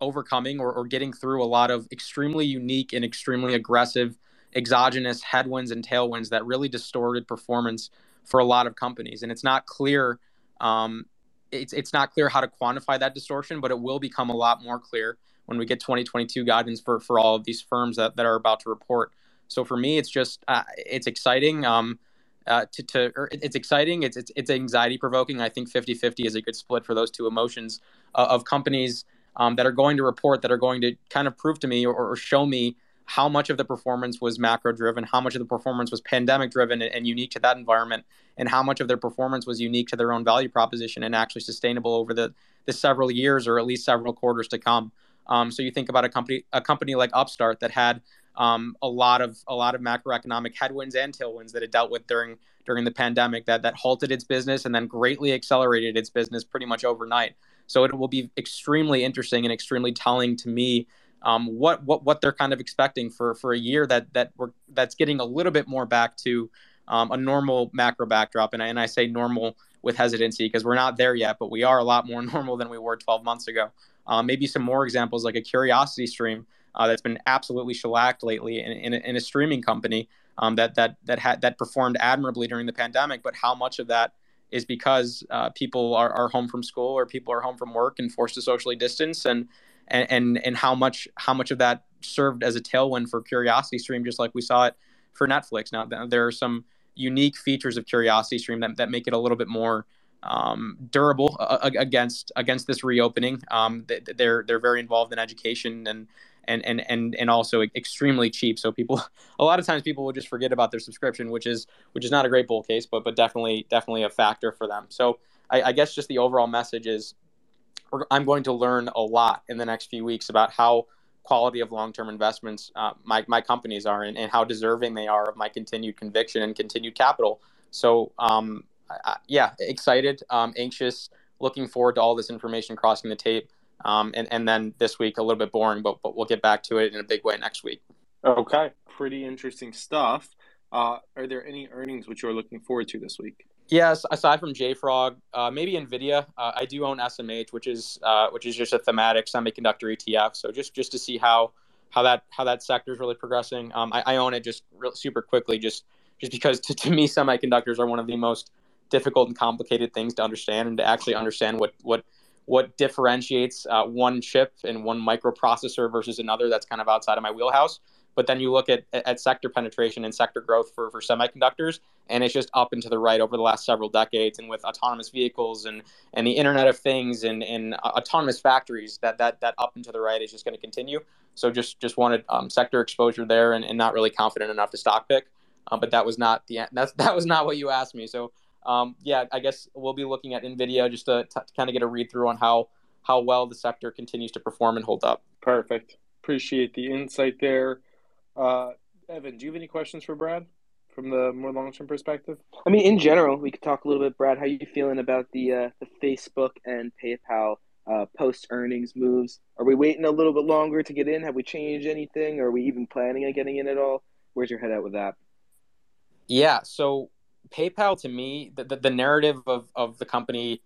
overcoming or, or getting through a lot of extremely unique and extremely aggressive exogenous headwinds and tailwinds that really distorted performance for a lot of companies, and it's not clear um, it's it's not clear how to quantify that distortion, but it will become a lot more clear when we get 2022 guidance for for all of these firms that, that are about to report. So for me, it's just uh, it's exciting. Um, uh, to, to it's exciting. It's, it's it's anxiety provoking. I think 50-50 is a good split for those two emotions uh, of companies um, that are going to report that are going to kind of prove to me or, or show me how much of the performance was macro driven, how much of the performance was pandemic driven and, and, unique to that environment, and how much of their performance was unique to their own value proposition and actually sustainable over the, the several years or at least several quarters to come. Um, so you think about a company a company like Upstart that had um, a lot of a lot of macroeconomic headwinds and tailwinds that it dealt with during during the pandemic that that halted its business and then greatly accelerated its business pretty much overnight. So it will be extremely interesting and extremely telling to me um, what what what they're kind of expecting for for a year that that we're that's getting a little bit more back to um, a normal macro backdrop. And I, and I say normal with hesitancy because we're not there yet, but we are a lot more normal than we were 12 months ago. Uh, maybe some more examples like a Curiosity Stream uh, that's been absolutely shellacked lately in, in, a, in a streaming company um, that that that had that performed admirably during the pandemic. But how much of that is because uh, people are, are home from school or people are home from work and forced to socially distance and and and, and how much how much of that served as a tailwind for Curiosity Stream, just like we saw it for Netflix. Now there are some unique features of Curiosity Stream that, that make it a little bit more um, durable uh, against against this reopening. Um, they're they're very involved in education and and and and and also extremely cheap. So people, a lot of times people will just forget about their subscription, which is which is not a great bull case, but but definitely definitely a factor for them. So I, I guess just the overall message is, I'm going to learn a lot in the next few weeks about how quality of long-term investments uh, my, my companies are and, and how deserving they are of my continued conviction and continued capital so um, I, yeah excited um, anxious looking forward to all this information crossing the tape um, and, and then this week a little bit boring but, but we'll get back to it in a big way next week okay pretty interesting stuff uh, are there any earnings which you're looking forward to this week Yes, aside from JFrog, uh, maybe Nvidia. Uh, I do own SMH, which is uh, which is just a thematic semiconductor ETF. So just just to see how how that how that sector is really progressing. Um, I, I, own it just real, super quickly, just just because to, to me semiconductors are one of the most difficult and complicated things to understand, and to actually understand what what what differentiates uh, one chip and one microprocessor versus another. That's kind of outside of my wheelhouse. But then you look at, at sector penetration and sector growth for, for semiconductors, and it's just up and to the right over the last several decades. And with autonomous vehicles and, and the Internet of Things and, and uh, autonomous factories, that, that, that up and to the right is just going to continue. So just just wanted um, sector exposure there, and, and not really confident enough to stock pick. Uh, but that was not the that was not what you asked me. So um, yeah, I guess we'll be looking at Nvidia just to, to kind of get a read through on how how well the sector continues to perform and hold up. Perfect. Appreciate the insight there. Uh, Evan, do you have any questions for Brad from the more long term perspective? I mean, in general, we could talk a little bit, Brad. How are you feeling about the uh, the Facebook and PayPal uh, post earnings moves? Are we waiting a little bit longer to get in? Have we changed anything? Are we even planning on getting in at all? Where's your head at with that? Yeah, so PayPal to me, the, the, the narrative of, of the company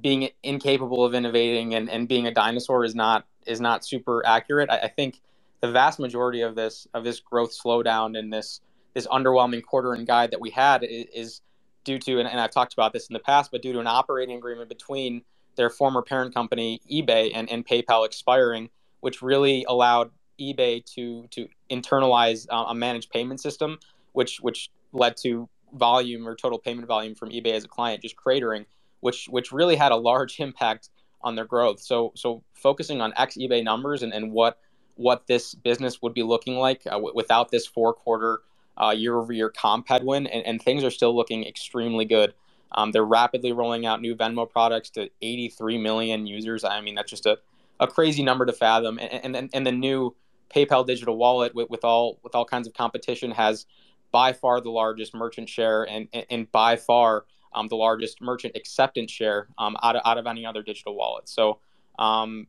being incapable of innovating and, and being a dinosaur is not is not super accurate. I, I think the vast majority of this of this growth slowdown and this this underwhelming quarter and guide that we had is, is due to and, and, I've talked about this in the past, but due to an operating agreement between their former parent company eBay and, and PayPal expiring, which really allowed eBay to to internalize uh, a managed payment system, which which led to volume or total payment volume from eBay as a client just cratering, which which really had a large impact on their growth. So so focusing on ex eBay numbers and, and what what this business would be looking like uh, w- without this four quarter uh, year over year comp headwind, and, and, things are still looking extremely good. Um, they're rapidly rolling out new Venmo products to 83 million users. I mean, that's just a, a crazy number to fathom. And, and, and the new PayPal digital wallet with, with all with all kinds of competition has by far the largest merchant share and, and, by far um, the largest merchant acceptance share um, out, of, out of any other digital wallet. So um,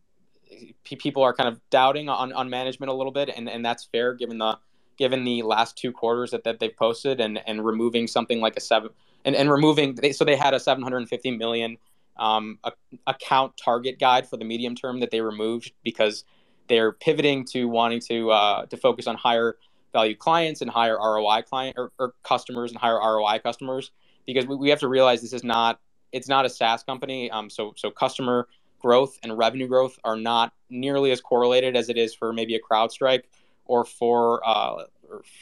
people are kind of doubting on, on management a little bit, and, and that's fair given the given the last two quarters that, that they've posted and, and removing something like a seven and, and removing they, so they had a 750 million um, a, account target guide for the medium term that they removed because they're pivoting to wanting to uh, to focus on higher value clients and higher ROI client or, or customers and higher ROI customers because we, we have to realize this is not it's not a SaaS company. Um, so so customer growth and revenue growth are not nearly as correlated as it is for maybe a CrowdStrike or for uh,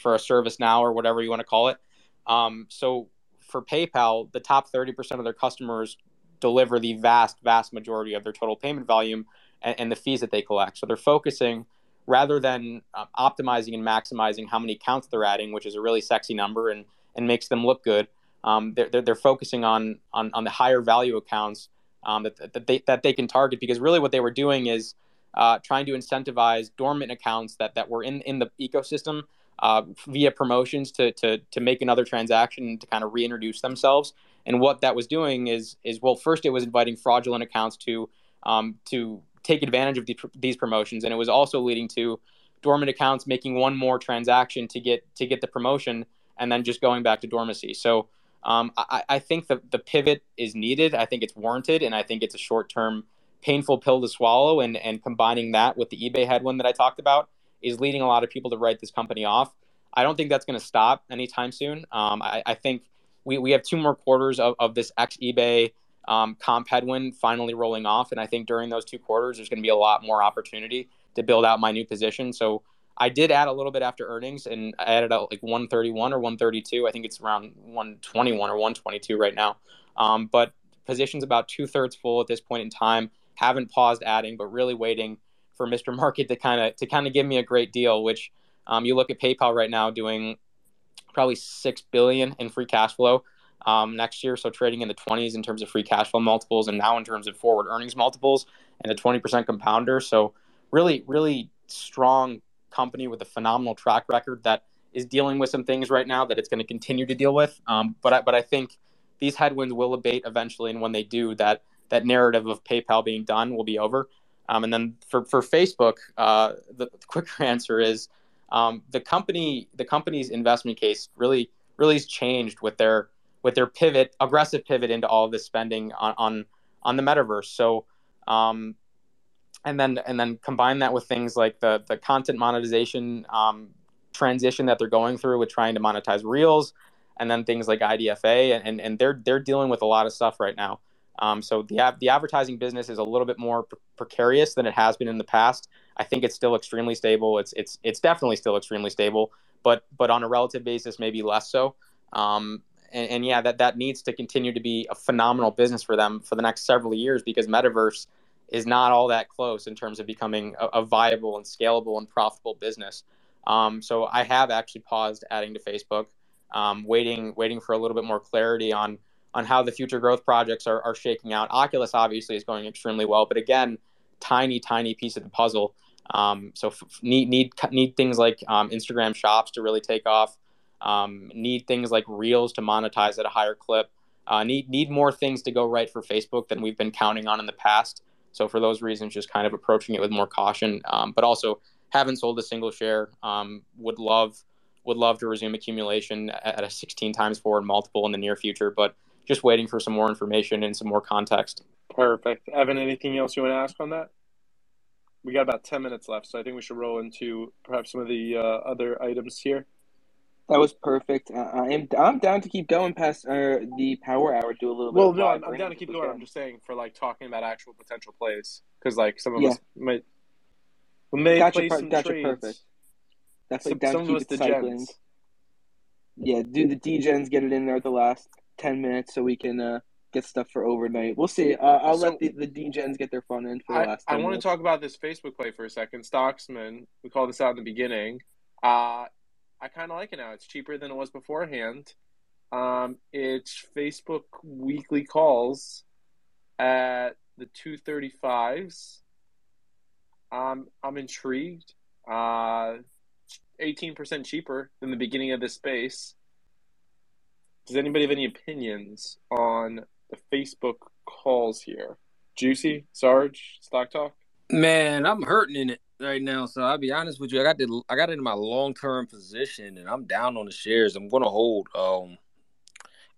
for a ServiceNow or whatever you want to call it. Um, so for PayPal, the top 30% of their customers deliver the vast, vast majority of their total payment volume and, and the fees that they collect. So they're focusing rather than uh, optimizing and maximizing how many counts they're adding, which is a really sexy number and, and makes them look good. Um, they're, they're, they're, focusing on, on, on the higher value accounts um, that, that, they, that they can target because really what they were doing is uh, trying to incentivize dormant accounts that that were in in the ecosystem uh, via promotions to to to make another transaction to kind of reintroduce themselves. And what that was doing is is well, first it was inviting fraudulent accounts to um, to take advantage of the, these promotions, and it was also leading to dormant accounts making one more transaction to get to get the promotion and then just going back to dormancy. So um, I, I, think the, the pivot is needed. I think it's warranted, and I think it's a short term painful pill to swallow. And, and combining that with the eBay headwind that I talked about is leading a lot of people to write this company off. I don't think that's going to stop anytime soon. Um, I, I, think we, we have two more quarters of, of this ex eBay um, comp headwind finally rolling off. And I think during those two quarters, there's going to be a lot more opportunity to build out my new position. So I did add a little bit after earnings and I added out like 131 or 132. I think it's around 121 or 122 right now. Um, but positions about two thirds full at this point in time. Haven't paused adding, but really waiting for Mr. Market to kind of to kind of give me a great deal. Which um, you look at PayPal right now doing probably six billion in free cash flow um, next year, so trading in the 20s in terms of free cash flow multiples, and now in terms of forward earnings multiples and a 20% compounder. So really, really strong company with a phenomenal track record that is dealing with some things right now that it's going to continue to deal with. Um, but I, but I think these headwinds will abate eventually, and when they do, that that narrative of PayPal being done will be over. Um, and then for for Facebook, uh, the, quicker answer is um, the company the company's investment case really really has changed with their with their pivot aggressive pivot into all this spending on on, on the metaverse. So um, and then and then combine that with things like the the content monetization um, transition that they're going through with trying to monetize reels, and then things like IDFA, and and they're they're dealing with a lot of stuff right now. Um, so the the advertising business is a little bit more pre- precarious than it has been in the past. I think it's still extremely stable. It's it's it's definitely still extremely stable, but but on a relative basis, maybe less so. Um, and, and yeah, that that needs to continue to be a phenomenal business for them for the next several years because metaverse is not all that close in terms of becoming a, a viable and scalable and profitable business. Um, so I have actually paused adding to Facebook, um, waiting waiting for a little bit more clarity on on how the future growth projects are, are shaking out. Oculus obviously is going extremely well, but again, tiny tiny piece of the puzzle. Um, so f- need need need things like um, Instagram Shops to really take off. Um, need things like Reels to monetize at a higher clip. Uh, need need more things to go right for Facebook than we've been counting on in the past. So for those reasons, just kind of approaching it with more caution, um, but also haven't sold a single share. Um, would love would love to resume accumulation at a 16 times forward multiple in the near future, but just waiting for some more information and some more context. Perfect. Evan, anything else you want to ask on that? We got about 10 minutes left, so I think we should roll into perhaps some of the uh, other items here. That was perfect. Uh, I am I'm down to keep going past uh, the power hour. Do a little well, bit. Well, no, I'm, I'm down to keep going. I'm just saying for like talking about actual potential plays because like some of yeah. us might we may gotcha, play per- some gotcha, trades. Perfect. That's some, like down some to of keep the it cycling. gens. Yeah, do the degens get it in there the last ten minutes so we can uh, get stuff for overnight. We'll see. Uh, I'll So- let the, the degens get their fun in for the I, last. I 10 want to talk about this Facebook play for a second. Stocksmen, we called this out in the beginning. Uh, I kind of like it now. It's cheaper than it was beforehand. Um, it's Facebook weekly calls at the two thirty fives. Um, I'm intrigued. Uh, eighteen percent cheaper than the beginning of this space. Does anybody have any opinions on the Facebook calls here? Juicy, Sarge, Stock Talk. Man, I'm hurting in it right now. So I'll be honest with you. I got the I got it in my long term position, and I'm down on the shares. I'm going to hold. Um,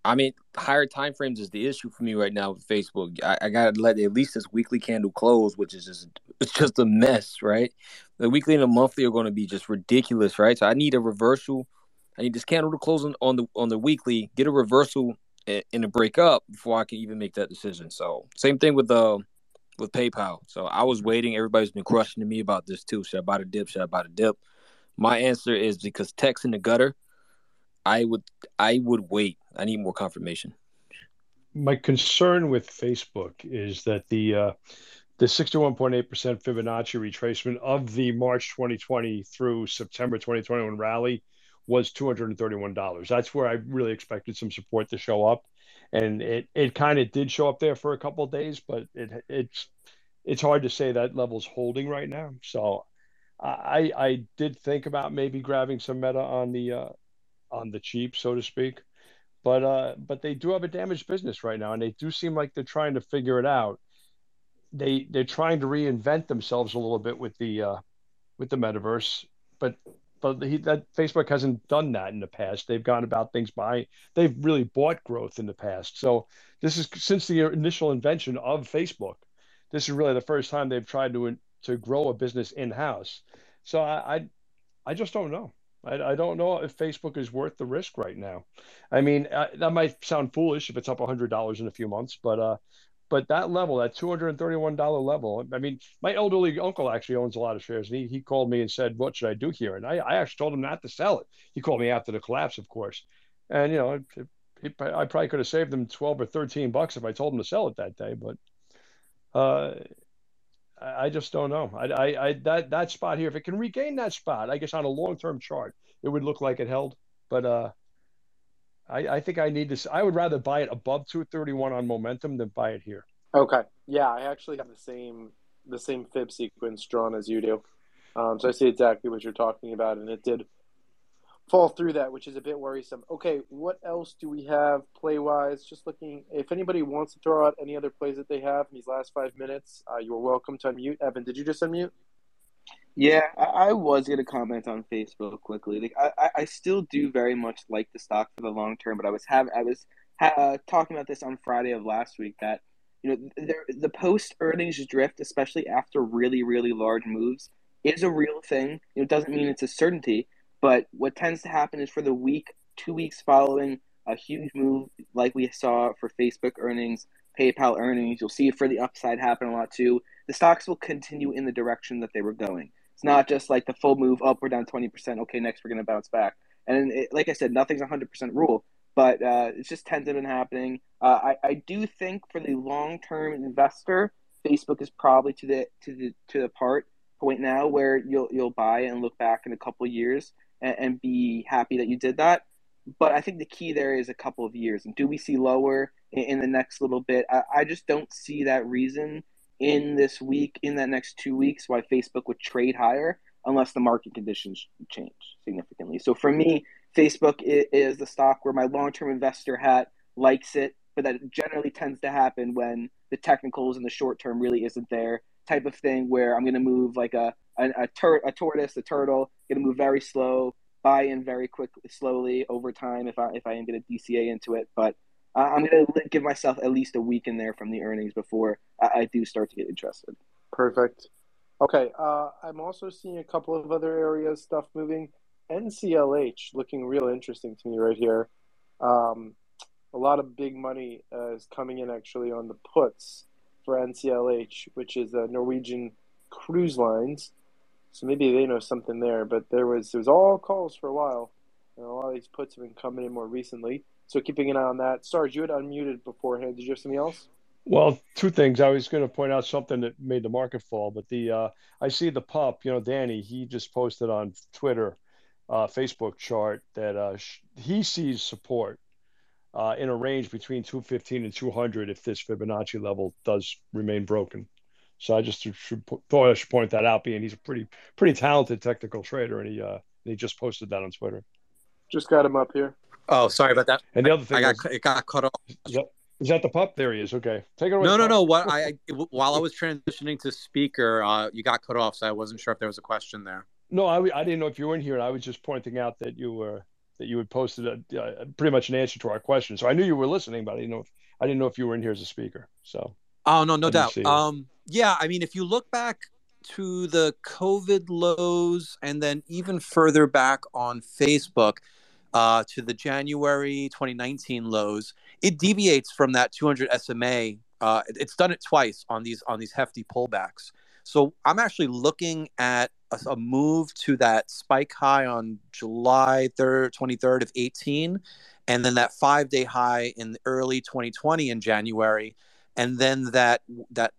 I mean, higher time frames is the issue for me right now with Facebook. I, I got to let at least this weekly candle close, which is just it's just a mess, right? The weekly and the monthly are going to be just ridiculous, right? So I need a reversal. I need this candle to close on, on the on the weekly, get a reversal and, and a break up before I can even make that decision. So same thing with uh with PayPal. So I was waiting. Everybody's been crushing to me about this too. Should I buy the dip? Should I buy the dip? My answer is because text in the gutter. I would I would wait. I need more confirmation. My concern with Facebook is that the uh, the 61.8% Fibonacci retracement of the March 2020 through September 2021 rally was $231. That's where I really expected some support to show up. And it, it kind of did show up there for a couple of days, but it it's it's hard to say that level's holding right now. So I I did think about maybe grabbing some meta on the uh, on the cheap, so to speak. But uh, but they do have a damaged business right now, and they do seem like they're trying to figure it out. They they're trying to reinvent themselves a little bit with the uh, with the metaverse, but but he, that Facebook hasn't done that in the past. They've gone about things by they've really bought growth in the past. So this is since the initial invention of Facebook. This is really the first time they've tried to to grow a business in house. So I, I, I just don't know. I, I don't know if Facebook is worth the risk right now. I mean, I, that might sound foolish if it's up hundred dollars in a few months, but uh, but that level, that two hundred and thirty-one dollar level. I mean, my elderly uncle actually owns a lot of shares, and he he called me and said, "What should I do here?" And I, I actually told him not to sell it. He called me after the collapse, of course, and you know, it, it, I probably could have saved him twelve or thirteen bucks if I told him to sell it that day, but. Uh, I just don't know. I, I, I, that that spot here, if it can regain that spot, I guess on a long term chart, it would look like it held. But uh, I, I think I need to. I would rather buy it above 231 on momentum than buy it here. Okay. Yeah, I actually have the same the same fib sequence drawn as you do. Um, so I see exactly what you're talking about, and it did fall through that, which is a bit worrisome. Okay, what else do we have play wise? Just looking, if anybody wants to throw out any other plays that they have in these last five minutes, uh, you are welcome to unmute. Evan, did you just unmute? Yeah, I, I was going to comment on Facebook quickly. Like, I, I still do very much like the stock for the long term, but I was have I was uh, talking about this on Friday of last week that you know there, the post earnings drift, especially after really really large moves, is a real thing. You know, it doesn't mean it's a certainty, but what tends to happen is for the week, two weeks following a huge move like we saw for Facebook earnings, PayPal earnings, you'll see for the upside happen a lot too. The stocks will continue in the direction that they were going. It's not just like the full move up or down 20%. Okay, next we're going to bounce back. And it, like I said, nothing's 100% rule, but uh, it's just tends to been happening. Uh, I, I do think for the long term investor, Facebook is probably to the to the to the part point now where you'll you'll buy and look back in a couple years and, and be happy that you did that. But I think the key there is a couple of years. And do we see lower in, in the next little bit? I, I just don't see that reason in this week, in that next two weeks, why Facebook would trade higher unless the market conditions change significantly. So for me, Facebook is the stock where my long term investor hat likes it, but that generally tends to happen when the technicals in the short term really isn't there. Type of thing where I'm going to move like a a, a, tur- a tortoise, a turtle, going to move very slow, buy in very quickly, slowly over time if I if I am going to DCA into it. But I'm to give myself at least a week in there from the earnings before I, I do start to get interested. Perfect. Okay, uh, I'm also seeing a couple of other areas stuff moving. NCLH looking real interesting to me right here. Um, a lot of big money uh, is coming in actually on the puts for NCLH, which is a Norwegian cruise lines. So maybe they know something there. But there was there was all calls for a while, and a lot of these puts have been coming in more recently. So keeping an eye on that. Sarge, you had unmuted beforehand. Did you have something else? Well, two things. I was going to point out something that made the market fall, but the uh, I see the pup. You know, Danny. He just posted on Twitter, uh, Facebook chart that uh, sh- he sees support uh, in a range between 215 and 200 if this Fibonacci level does remain broken. So I just should, thought I should point that out, being he's a pretty pretty talented technical trader, and he uh, he just posted that on Twitter. Just got him up here. Oh, sorry about that. And the other thing I got is, it got cut off. is, that, is that the pup? There he is. Okay, take it away. No, no, pup. no. What I while I was transitioning to speaker, uh, you got cut off, so I wasn't sure if there was a question there. No, I, I didn't know if you were in here, and I was just pointing out that you were that you had posted a, uh, pretty much an answer to our question. So I knew you were listening, but I didn't know if I didn't know if you were in here as a speaker. So Oh no, no doubt. Um, yeah, I mean, if you look back to the COVID lows, and then even further back on Facebook uh, to the January 2019 lows, it deviates from that 200 SMA. Uh, it's done it twice on these on these hefty pullbacks. So I'm actually looking at a, a move to that spike high on July 3rd, 23rd of 18, and then that five day high in early 2020 in January and then that that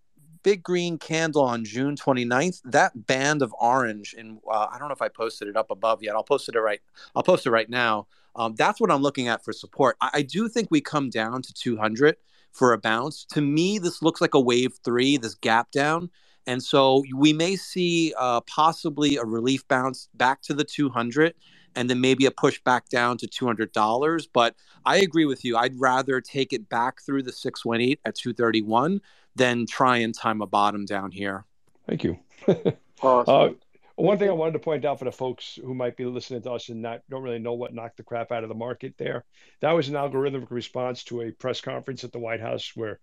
big green candle on June 29th, that band of orange, and uh, I don't know if I posted it up above yet. I'll post it right. I'll post it right now. Um, that's what I'm looking at for support. I, I do think we come down to 200 for a bounce. To me, this looks like a wave three, this gap down. And so we may see uh, possibly a relief bounce back to the 200 and then maybe a push back down to $200. But I agree with you. I'd rather take it back through the 618 at 231 than try and time a bottom down here. Thank you. Awesome. Uh, one thing I wanted to point out for the folks who might be listening to us and not don't really know what knocked the crap out of the market there, that was an algorithmic response to a press conference at the White House where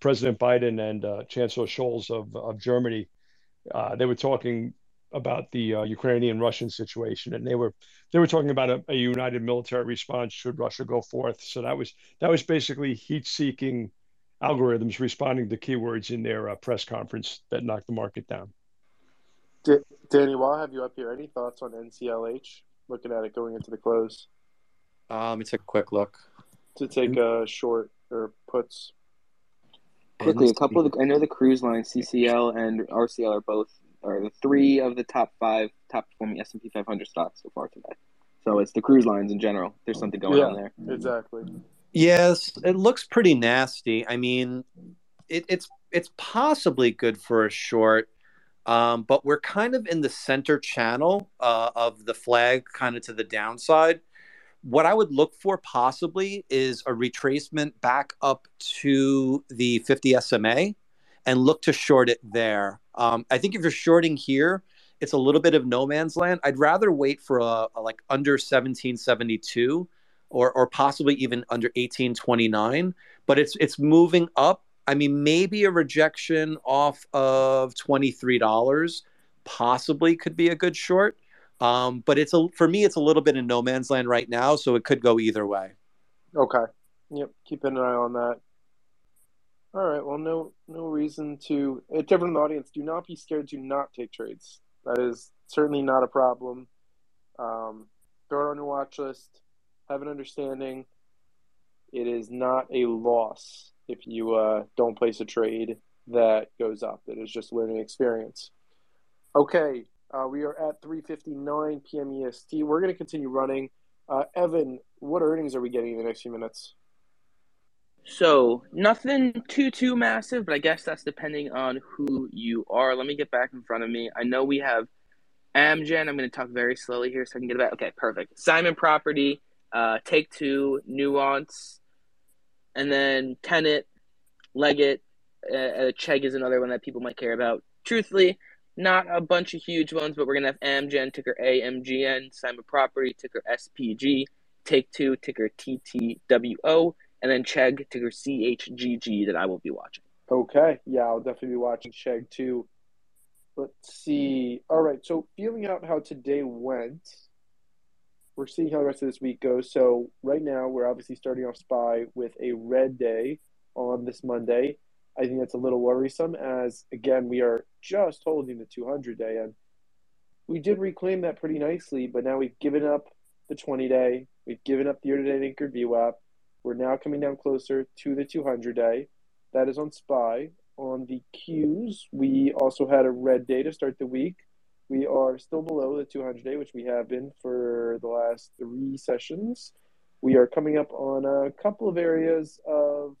President Biden and uh, Chancellor Scholz of of Germany uh, they were talking about the uh, Ukrainian Russian situation, and they were they were talking about a, a, united military response should Russia go forth. So that was that was basically heat-seeking algorithms responding to keywords in their uh, press conference that knocked the market down. D- Danny, while I have you up here, any thoughts on NCLH? Looking at it going into the close. Um, let me take a quick look. To take a short or puts. Quickly, a couple of the, I know the cruise lines, CCL and RCL are both are the three of the top five top performing S and P 500 stocks so far today. So it's the cruise lines in general. There's something going yeah, on there. Exactly. Yes, it looks pretty nasty. I mean, it, it's it's possibly good for a short, um, but we're kind of in the center channel uh, of the flag, kind of to the downside. What I would look for possibly is a retracement back up to the 50 SMA and look to short it there. Um, I think if you're shorting here, it's a little bit of no man's land. I'd rather wait for a, a like under 1772 or or possibly even under 1829, but it's it's moving up. I mean, maybe a rejection off of $23 possibly could be a good short. Um, but it's a for me, it's a little bit in no man's land right now, so it could go either way. Okay. Yep. Keep an eye on that. All right. Well, no, no reason to. If different in the audience, do not be scared to not take trades. That is certainly not a problem. Um, throw it on your watch list. Have an understanding. It is not a loss if you uh, don't place a trade that goes up. It is just learning experience. Okay, uh, we are at 3:59 p.m. EST. We're going to continue running. Uh, Evan, what earnings are we getting in the next few minutes? So nothing too too massive, but I guess that's depending on who you are. Let me get back in front of me. I know we have Amgen. I'm going to talk very slowly here so I can get back. Okay, perfect. Simon Property, uh, Take Two, Nuance, and then Tenet, Leggett, uh, uh, Chegg is another one that people might care about. Truthfully, not a bunch of huge ones, but we're gonna have Amgen ticker AMGN, Simon Property ticker SPG, Take Two ticker TTWO, and then Chegg ticker CHGG that I will be watching. Okay, yeah, I'll definitely be watching Chegg too. Let's see. All right, so feeling out how today went. We're seeing how the rest of this week goes. So right now we're obviously starting off SPY with a red day on this Monday. I think that's a little worrisome as again we are just holding the 200 day and we did reclaim that pretty nicely, but now we've given up the 20 day, we've given up the year to date anchored VWAP. We're now coming down closer to the 200 day. That is on SPY. On the Qs, we also had a red day to start the week. We are still below the 200 day, which we have been for the last three sessions. We are coming up on a couple of areas of,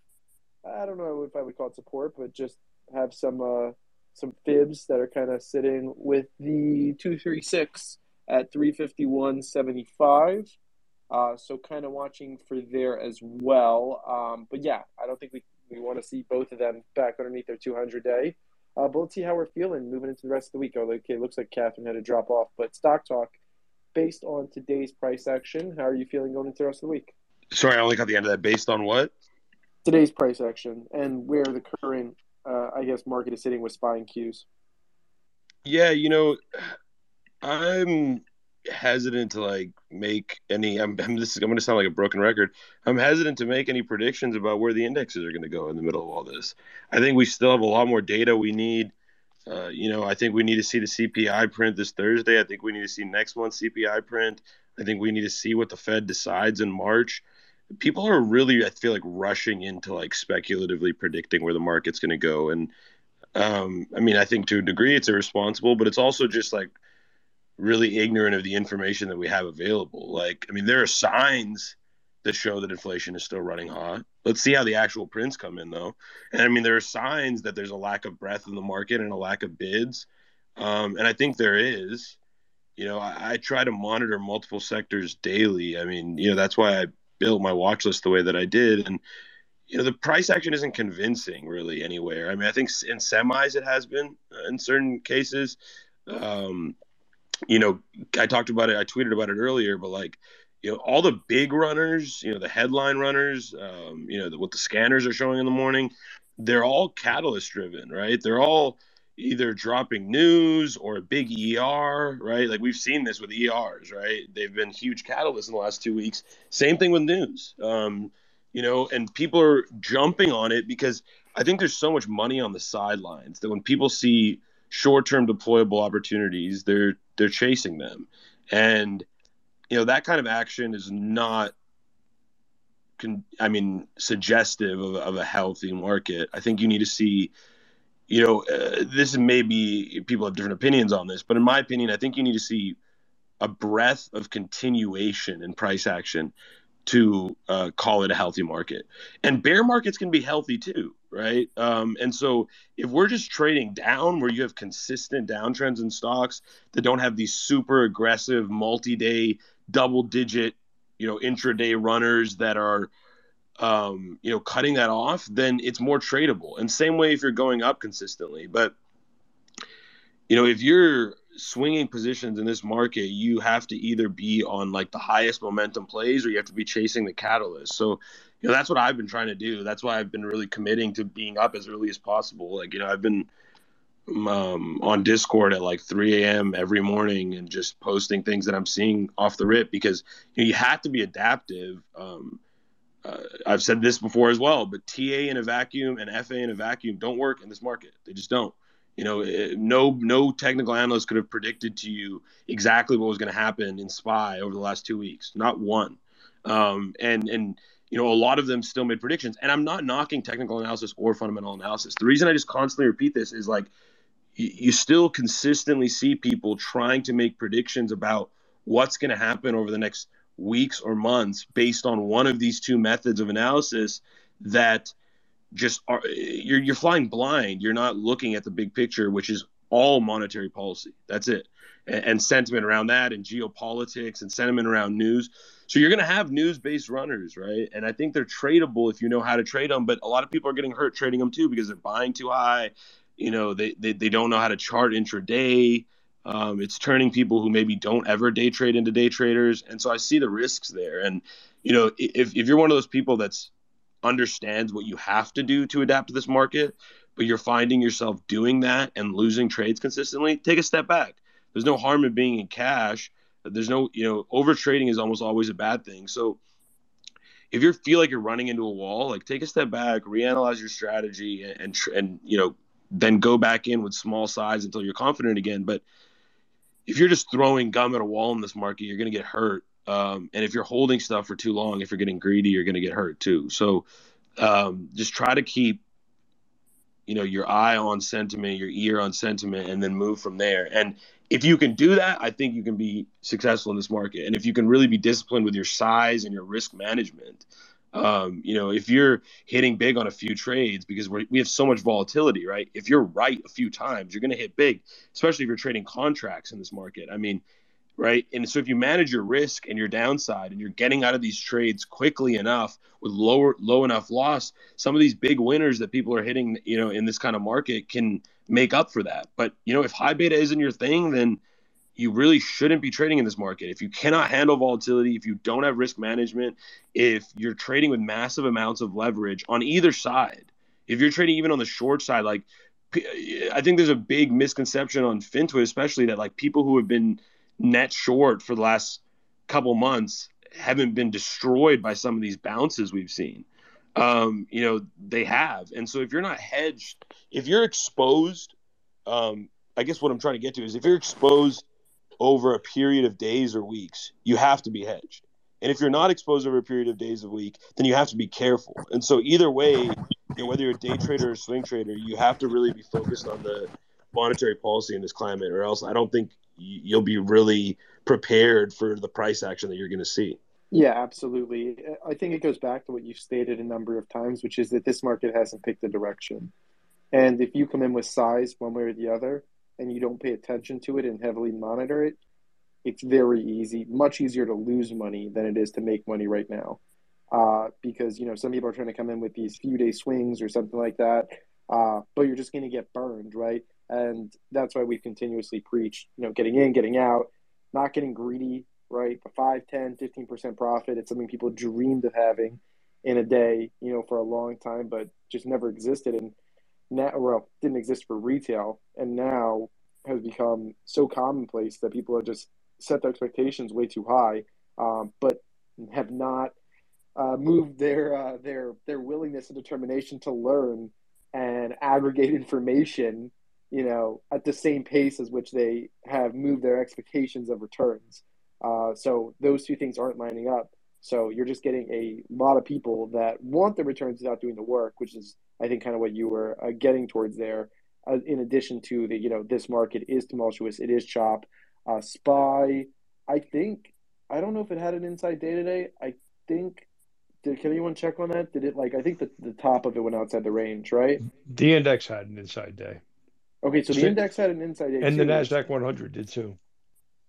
I don't know if I would call it support, but just have some uh, some fibs that are kind of sitting with the 236 at 351.75. Uh, so kind of watching for there as well. Um, but yeah, I don't think we, we want to see both of them back underneath their 200 day. Uh, but let's see how we're feeling moving into the rest of the week. Oh, okay, it looks like Katherine had a drop off. But stock talk, based on today's price action, how are you feeling going into the rest of the week? Sorry, I only got the end of that. Based on what? Today's price action and where the current, uh, I guess, market is sitting with SPY and Qs. Yeah, you know, I'm hesitant to like make any. I'm, I'm this. Is, I'm going to sound like a broken record. I'm hesitant to make any predictions about where the indexes are going to go in the middle of all this. I think we still have a lot more data we need. Uh, you know, I think we need to see the CPI print this Thursday. I think we need to see next month's CPI print. I think we need to see what the Fed decides in March. People are really, I feel like, rushing into like speculatively predicting where the market's going to go. And um, I mean, I think to a degree it's irresponsible, but it's also just like really ignorant of the information that we have available. Like, I mean, there are signs that show that inflation is still running hot. Let's see how the actual prints come in, though. And I mean, there are signs that there's a lack of breath in the market and a lack of bids. Um, and I think there is. You know, I, I try to monitor multiple sectors daily. I mean, you know, that's why I built my watch list the way that I did. And you know the price action isn't convincing really anywhere. I mean, I think in semis it has been uh, in certain cases. Um, you know, I talked about it. I tweeted about it earlier, but like, you know, all the big runners, you know, the headline runners, um, you know, the, what the scanners are showing in the morning, they're all catalyst driven, right? They're all either dropping news or a big ER, right? Like we've seen this with ERs, right? They've been huge catalysts in the last two weeks. Same thing with news. Um, you know, and people are jumping on it because I think there's so much money on the sidelines that when people see short-term deployable opportunities, they're they're chasing them, and you know that kind of action is not, con- I mean, suggestive of, of a healthy market. I think you need to see, you know, uh, this may be people have different opinions on this, but in my opinion, I think you need to see a breadth of continuation in price action to uh, call it a healthy market. And bear markets can be healthy too, right? Um, and so if we're just trading down where you have consistent downtrends in stocks that don't have these super aggressive multi-day double digit, you know, intraday runners that are um, you know, cutting that off, then it's more tradable. And same way if you're going up consistently. But you know, if you're swinging positions in this market, you have to either be on like the highest momentum plays or you have to be chasing the catalyst. So, you know, that's what I've been trying to do. That's why I've been really committing to being up as early as possible. Like, you know, I've been um, on Discord at like 3 a.m. every morning and just posting things that I'm seeing off the rip because you, know, you have to be adaptive. Um, uh, I've said this before as well, but TA in a vacuum and FA in a vacuum don't work in this market. They just don't. You know, eh, no no technical analyst could have predicted to you exactly what was going to happen in SPY over the last two weeks. Not one. Um, and and you know, a lot of them still made predictions. And I'm not knocking technical analysis or fundamental analysis. The reason I just constantly repeat this is like you, you still consistently see people trying to make predictions about what's going to happen over the next weeks or months based on one of these two methods of analysis that just are you're you're flying blind. You're not looking at the big picture, which is all monetary policy. That's it, and, and sentiment around that, and geopolitics, and sentiment around news. So you're going to have news-based runners, right? And I think they're tradable if you know how to trade them. But a lot of people are getting hurt trading them too because they're buying too high. You know, they they, they don't know how to chart intraday. Um, it's turning people who maybe don't ever day trade into day traders, and so I see the risks there. And you know, if if you're one of those people that's understands what you have to do to adapt to this market, but you're finding yourself doing that and losing trades consistently, take a step back. There's no harm in being in cash. There's no, you know, over trading is almost always a bad thing. So if you feel like you're running into a wall, like take a step back, reanalyze your strategy, and and, and you know, then go back in with small size until you're confident again. But if you're just throwing gum at a wall in this market, you're going to get hurt um, and if you're holding stuff for too long, if you're getting greedy, you're going to get hurt too. So um, just try to keep, you know, your eye on sentiment, your ear on sentiment, and then move from there. And if you can do that, I think you can be successful in this market. And if you can really be disciplined with your size and your risk management, um, you know, if you're hitting big on a few trades because we we have so much volatility, right? If you're right a few times, you're going to hit big, especially if you're trading contracts in this market. I mean, right? And so if you manage your risk and your downside and you're getting out of these trades quickly enough with lower low enough loss, some of these big winners that people are hitting, you know, in this kind of market can make up for that. But, you know, if high beta isn't your thing, then you really shouldn't be trading in this market. If you cannot handle volatility, if you don't have risk management, if you're trading with massive amounts of leverage on either side, if you're trading even on the short side, like I think there's a big misconception on FinTwit, especially that like people who have been net short for the last couple months haven't been destroyed by some of these bounces we've seen. Um, you know, they have. And so if you're not hedged, if you're exposed, um, I guess what I'm trying to get to is if you're exposed over a period of days or weeks, you have to be hedged. And if you're not exposed over a period of days a week, then you have to be careful. And so either way, you know, whether you're a day trader or a swing trader, you have to really be focused on the monetary policy in this climate, or else I don't think you'll be really prepared for the price action that you're going to see. Yeah, absolutely. I think it goes back to what you've stated a number of times, which is that this market hasn't picked a direction. And if you come in with size one way or the other and you don't pay attention to it and heavily monitor it, it's very easy, much easier to lose money than it is to make money right now. Uh, because, you know, some people are trying to come in with these few day swings or something like that, uh, but you're just going to get burned, right? And that's why we've continuously preached, you know, getting in, getting out, not getting greedy, right? A 5, 10, 15% profit. It's something people dreamed of having in a day, you know, for a long time, but just never existed. And now, well, didn't exist for retail. And now has become so commonplace that people have just set their expectations way too high, um, but have not uh, moved their uh, their their willingness and determination to learn and aggregate information, you know, at the same pace as which they have moved their expectations of returns. Uh, so those two things aren't lining up. So you're just getting a lot of people that want the returns without doing the work, which is, I think, kind of what you were uh, getting towards there. Uh, in addition to the, you know, this market is tumultuous, it is chop. Uh, Spy, I think, I don't know if it had an inside day today. I think, did can anyone check on that? Did it like? I think the the top of it went outside the range, right? The index had an inside day. Okay, so the index had an inside day, and too, the Nasdaq 100 did too.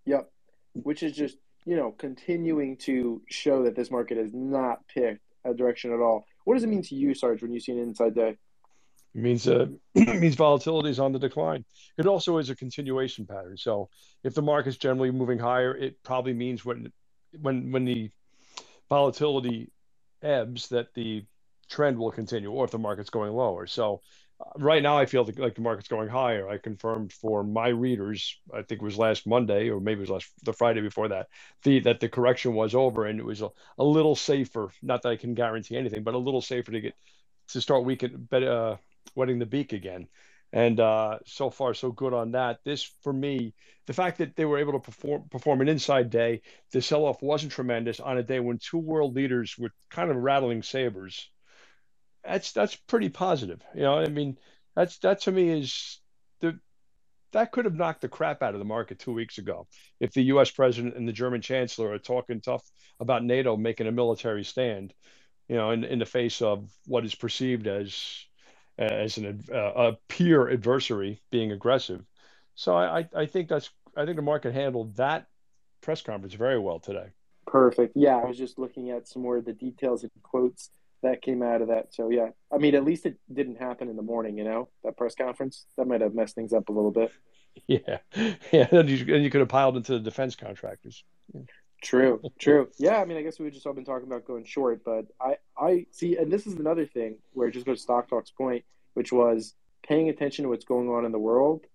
Yep. Which is just, you know, continuing to show that this market has not picked a direction at all. What does it mean to you, Sarge, when you see an inside day? It means uh, it means volatility is on the decline. It also is a continuation pattern. So if the market's generally moving higher, it probably means when when when the volatility ebbs that the trend will continue, or if the market's going lower. So right now, I feel like, the market's going higher. I confirmed for my readers, I think it was last Monday, or maybe it was last the Friday before that, the that the correction was over and it was a, a little safer. Not that I can guarantee anything, but a little safer to get to start weekend, but uh, wetting the beak again. And uh, so far, so good on that. This, for me, the fact that they were able to perform perform an inside day, the sell off wasn't tremendous on a day when two world leaders were kind of rattling sabers. That's that's pretty positive. You know, I mean, that's that to me is the that could have knocked the crap out of the market two weeks ago if the U.S. president and the German chancellor are talking tough about NATO making a military stand. You know, in in the face of what is perceived as as an uh, a peer adversary being aggressive. So I, I think that's I think the market handled that press conference very well today. Perfect. Yeah, I was just looking at some more of the details and quotes that came out of that. So yeah, I mean, at least it didn't happen in the morning. You know, that press conference that might have messed things up a little bit. Yeah, yeah, and you, and you could have piled into the defense contractors. True, true. Yeah, I mean, I guess we've just all been talking about going short, but I, I see, and this is another thing where it just goes to Stock Talk's point, which was paying attention to what's going on in the world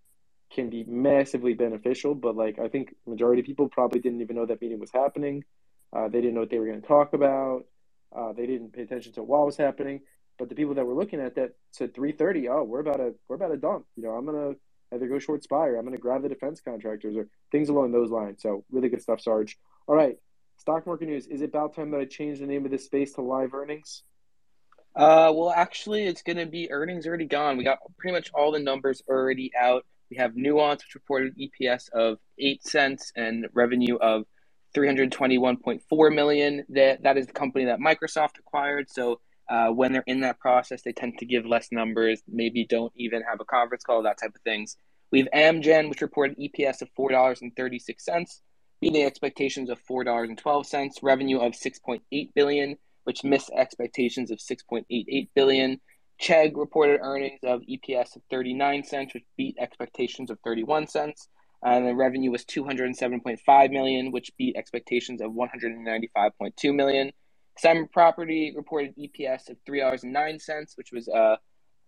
can be massively beneficial. But like, I think majority of people probably didn't even know that meeting was happening. Uh, they didn't know what they were going to talk about. Uh, they didn't pay attention to what was happening. But the people that were looking at that said 3:30. Oh, we're about to we're about to dump. You know, I'm gonna either go short spy or I'm gonna grab the defense contractors or things along those lines. So really good stuff, Sarge. All right, stock market news. Is it about time that I change the name of this space to live earnings? Uh, well, actually, it's going to be earnings already gone. We got pretty much all the numbers already out. We have Nuance, which reported EPS of eight cents and revenue of three hundred twenty-one point four million. That that is the company that Microsoft acquired. So uh, when they're in that process, they tend to give less numbers. Maybe don't even have a conference call, that type of things. We have Amgen, which reported EPS of four dollars and thirty-six cents, beating expectations of four dollars and twelve cents. Revenue of six point eight billion which missed expectations of 6.88 billion. Chegg reported earnings of EPS of 39 cents, which beat expectations of 31 cents. And the revenue was 207.5 million, which beat expectations of 195.2 million. Simon Property reported EPS of three dollars and nine cents, which was uh,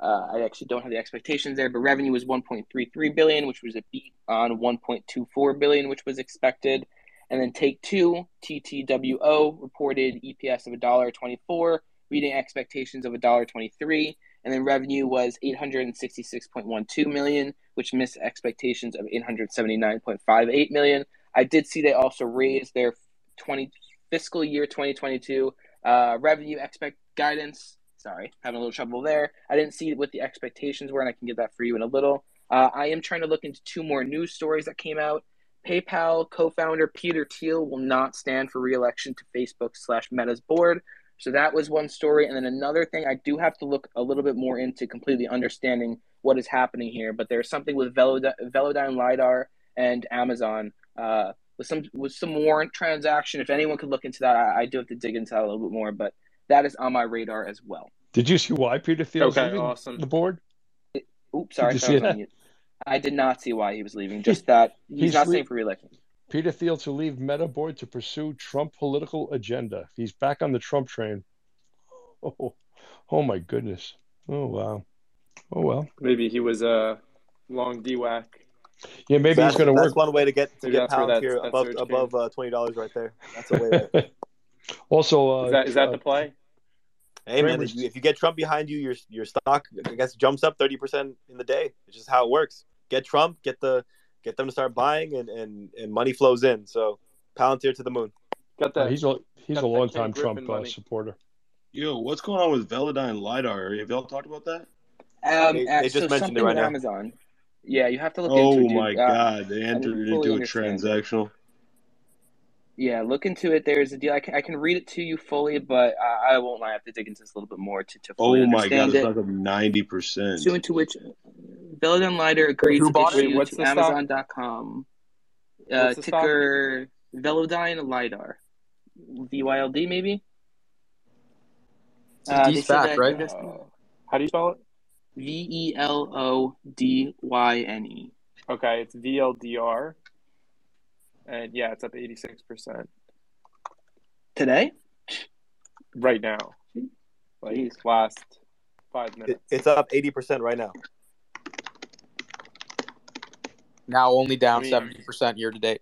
uh, I actually don't have the expectations there, but revenue was 1.33 billion, which was a beat on 1.24 billion, which was expected. And then Take Two, TTWO, reported EPS of $1.24, beating expectations of $1.23. And then revenue was 866.12 million, which missed expectations of 879.58 million. I did see they also raised their 20 fiscal year 2022 uh, revenue expect guidance. Sorry, having a little trouble there. I didn't see what the expectations were, and I can get that for you in a little. Uh, I am trying to look into two more news stories that came out. PayPal co-founder Peter Thiel will not stand for re-election to Facebook slash Meta's board. So that was one story, and then another thing I do have to look a little bit more into completely understanding what is happening here. But there's something with Velodyne, Velodyne lidar and Amazon uh, with some with some warrant transaction. If anyone could look into that, I, I do have to dig into that a little bit more. But that is on my radar as well. Did you see why Peter Thiel's Okay, leaving awesome. the board? Oops, sorry, Did I, see was that? I did not see why he was leaving. Just that he's, he's not le- staying for re-election. Peter Thiel to leave Meta board to pursue Trump political agenda. He's back on the Trump train. Oh, oh my goodness. Oh wow. Oh well. Maybe he was a long DWAC. Yeah, maybe that's, he's going to that's work. one way to get to Maybe get that's where pounds here that above above uh, twenty dollars right there. That's a way. To, Also, uh, Is that is that uh, the play? hey man, if you, if you get Trump behind you, your your stock I guess jumps up thirty percent in the day. It's just how it works. Get Trump, get the get them to start buying, and and and money flows in. So Palantir to the moon. Got uh, that? he's a he's a that long time Trump uh, money. supporter. Yo, what's going on with Velodyne lidar? Have y'all talked about that? Um, They- uh, they just so mentioned it right now. Amazon. Yeah, you have to look Oh into it. dude. my Uh, god, they entered into a understand transactional. Yeah, look into it. There's a deal. I can, I can read it to you fully, but I, I won't lie. I have to dig into this a little bit more to, to fully Oh my god, understand it's like up ninety percent. Pursuant to which Velodyne Lidar agreed Who to bought it? issue Wait, what's to? Amazon.com. Uh, What's the stock? ticker Velodyne Lidar. VYLD maybe? It's a Uh, D SPAC, right? investment- Uh, how do you spell it? V E L O D Y N E. Okay, it's VLDR. And yeah, it's up 86% Today? right now. Like Jeez. last five minutes. it's up eighty percent right now. Now only down I mean- seventy percent year to date.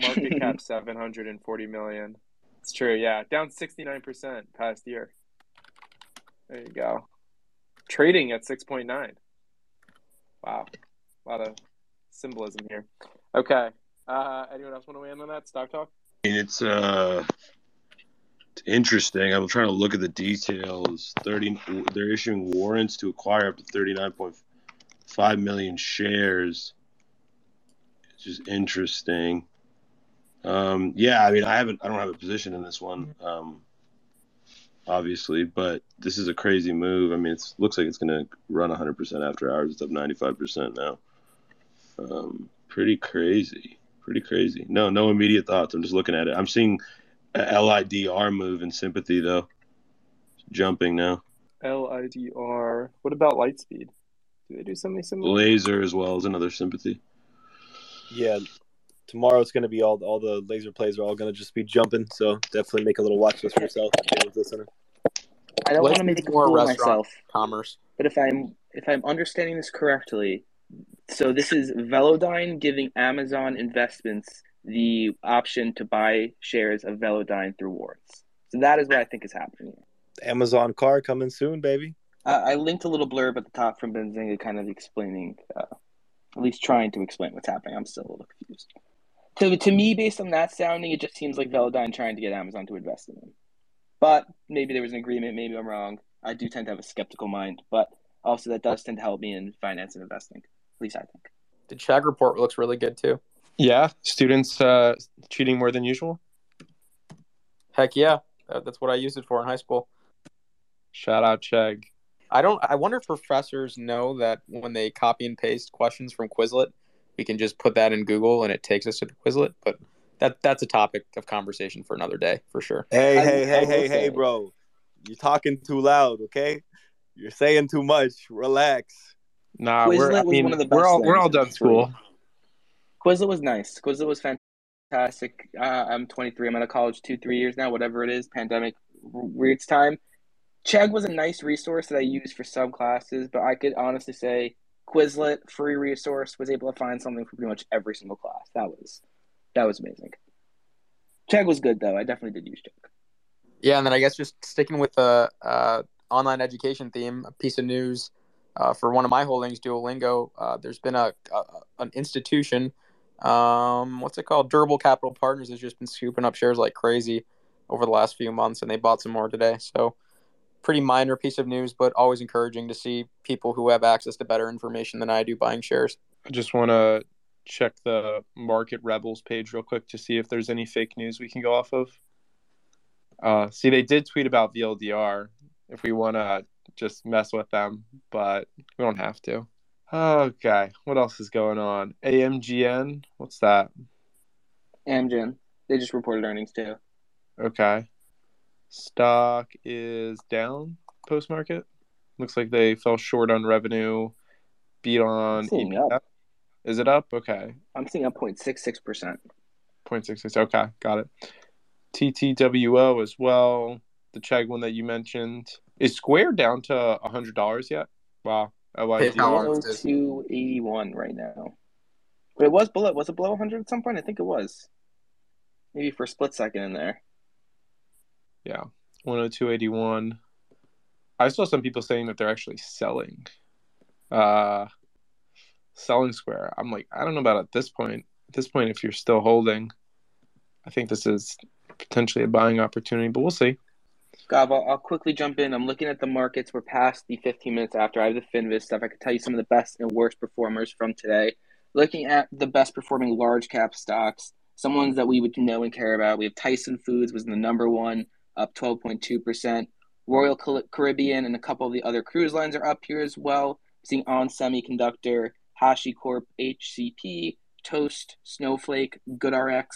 Market cap 740 million. It's true, yeah. Down 69% past year. There you go. Trading at 6.9. Wow. A lot of symbolism here. Okay. Uh, anyone else want to weigh in on that? Stock talk? It's uh, it's interesting. I'm trying to look at the details. Thirty, they're issuing warrants to acquire up to thirty nine point five million shares. It's just interesting. Um, yeah, I mean, I haven't, I don't have a position in this one, um, obviously, but this is a crazy move. I mean, it looks like it's going to run 100% after hours. It's up 95% now. Um, pretty crazy. Pretty crazy. No, no immediate thoughts. I'm just looking at it. I'm seeing a LIDR move in sympathy, though. Jumping now. LIDR. What about Lightspeed? Do they do something similar? Laser as well as another sympathy. Yeah, tomorrow it's gonna be all all the laser plays are all gonna just be jumping. So definitely make a little watch list for yourself. if anyone's listening. I don't want to make a more fool of myself. commerce. But if I'm if I'm understanding this correctly, so this is Velodyne giving Amazon Investments the option to buy shares of Velodyne through warrants. So that is what I think is happening. Amazon car coming soon, baby. I, I linked a little blurb at the top from Benzinga, kind of explaining, uh, at least trying to explain what's happening. I'm still a little confused. To to me, based on that sounding, it just seems like Velodyne trying to get Amazon to invest in them. But maybe there was an agreement. Maybe I'm wrong. I do tend to have a skeptical mind, but also that does tend to help me in finance and investing. At least I think. The Chegg report looks really good too. Yeah, students uh, cheating more than usual. Heck yeah, that's what I used it for in high school. Shout out Chegg. I don't. I wonder if professors know that when they copy and paste questions from Quizlet, we can just put that in Google and it takes us to the Quizlet. But that that's a topic of conversation for another day for sure. Hey, I- hey, I hey, will hey, hey, bro. You're talking too loud, okay? You're saying too much. Relax. Nah, we're. I mean, one of the we're all we're all done school. Quizlet was nice. Quizlet was fantastic. Uh, I'm 23. I'm out of college two, three years now, whatever it is. Pandemic, weird time. Chegg was a nice resource that I used for some classes, but I could honestly say Quizlet, free resource, was able to find something for pretty much every single class. That was that was amazing. Chegg was good though. I definitely did use Chegg. Yeah, and then I guess just sticking with the uh, online education theme, a piece of news uh, for one of my holdings, Duolingo. Uh, there's been a, a an institution, um, what's it called? Durable Capital Partners has just been scooping up shares like crazy over the last few months, and they bought some more today. So, pretty minor piece of news, but always encouraging to see people who have access to better information than I do buying shares. I just want to check the Market Rebels page real quick to see if there's any fake news we can go off of. Uh, see, they did tweet about VLDR if we want to just mess with them, but we don't have to. Okay, what else is going on? AMGN, what's that? Amgen. They just reported earnings too. Okay. Stock is down post market. Looks like they fell short on revenue, beat on EPS. up. Is it up? Okay. I'm seeing up 0.66 percent. 0.66. Okay, got it. TTWO as well. The Chegg one that you mentioned. Is Square down to $100 yet? Wow. LYD. One two eighty one right now. But it was below. Was it below 100 at some point? I think it was. Maybe for a split second in there. Yeah. 102.81. I saw some people saying that they're actually selling. Uh selling Square. I'm like, I don't know about at this point. At this point, if you're still holding, I think this is potentially a buying opportunity, but we'll see. Gav, I'll, I'll quickly jump in. I'm looking at the markets. We're past the 15 minutes after. I have the Finviz stuff. I could tell you some of the best and worst performers from today. Looking at the best performing large cap stocks, some ones that we would know and care about. We have Tyson Foods was the number one, up 12.2%. Royal Caribbean and a couple of the other cruise lines are up here as well. Seeing On Semiconductor, HashiCorp, HCP, Toast, Snowflake, GoodRx,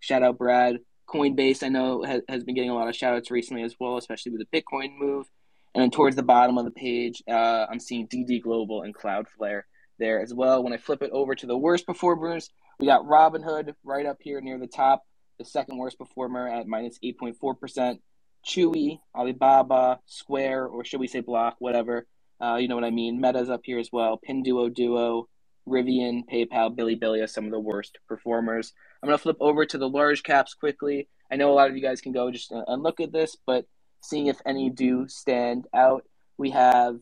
shout out Brad. Coinbase, I know, has, has been getting a lot of shout outs recently as well, especially with the Bitcoin move. And then towards the bottom of the page, uh, I'm seeing DD Global and Cloudflare there as well. When I flip it over to the worst performers, we got Robinhood right up here near the top, the second worst performer at minus 8.4%. Chewy, Alibaba, Square, or should we say Block, whatever. Uh, you know what I mean. Meta's up here as well. Pinduoduo, Rivian, PayPal, Bilibili are some of the worst performers. I'm going to flip over to the large caps quickly. I know a lot of you guys can go just uh, and look at this, but seeing if any do stand out, we have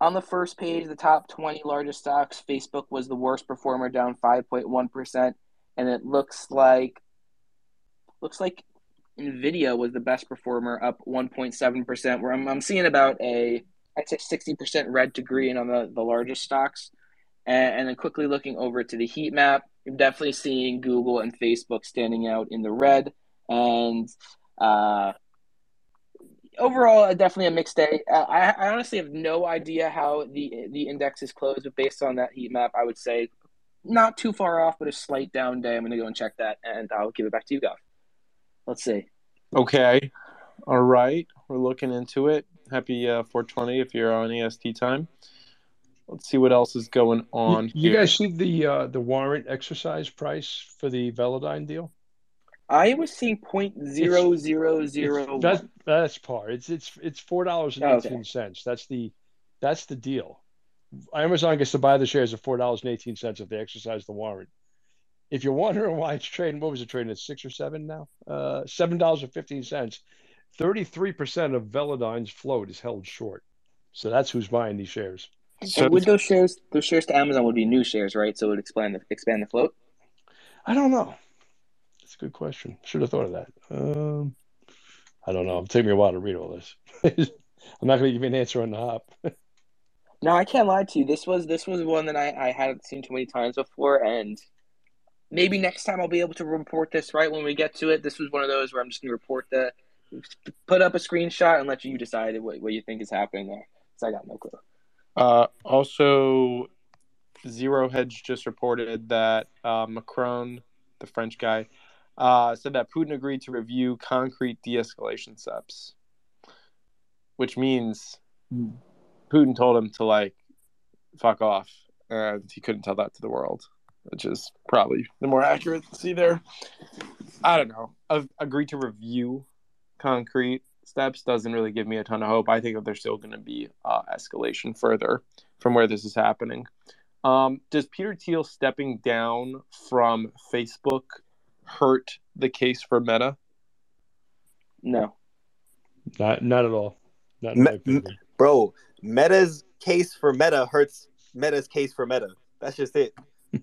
on the first page the top 20 largest stocks. Facebook was the worst performer, down 5.1%, and it looks like looks like Nvidia was the best performer, up 1.7%. Where I'm, I'm seeing about a I'd say 60% red to green on the, the largest stocks. And, and then quickly looking over to the heat map, you're definitely seeing Google and Facebook standing out in the red. And uh, overall, definitely a mixed day. I, I honestly have no idea how the the index is closed, but based on that heat map, I would say not too far off, but a slight down day. I'm going to go and check that, and I'll give it back to you, Gav. Let's see. Okay. All right. We're looking into it. Happy uh, 420 if you're on EST time. Let's see what else is going on. You, you guys see the uh, the warrant exercise price for the Velodyne deal? I was seeing point zero zero zero. That's that's par. It's it's it's four dollars and Oh, eighteen okay. That's the that's the deal. Amazon gets to buy the shares at four dollars and eighteen cents if they exercise the warrant. If you're wondering why it's trading, what was it trading at six or seven now? Uh, seven dollars and fifteen cents. Thirty-three percent of Velodyne's float is held short, so that's who's buying these shares. So would those shares, those shares to Amazon would be new shares, right? So it would expand the expand the float. I don't know. That's a good question. Should have thought of that. Um, I don't know. It'll take me a while to read all this. I'm not going to give you an answer on the hop. No, I can't lie to you. This was this was one that I, I hadn't seen too many times before, and maybe next time I'll be able to report this right when we get to it. This was one of those where I'm just going to report the, put up a screenshot and let you decide what, what you think is happening there. So I got no clue. Uh, also, Zero Hedge just reported that uh, Macron, the French guy, uh, said that Putin agreed to review concrete de escalation steps, which means Putin told him to, like, fuck off. And he couldn't tell that to the world, which is probably the more accurate. See there? I don't know. I've agreed to review concrete steps doesn't really give me a ton of hope. I think that there's still going to be uh, escalation further from where this is happening. Um, does Peter Thiel stepping down from Facebook hurt the case for Meta? No. Not not at all. Not in Me- opinion. bro, Meta's case for Meta hurts Meta's case for Meta. That's just it.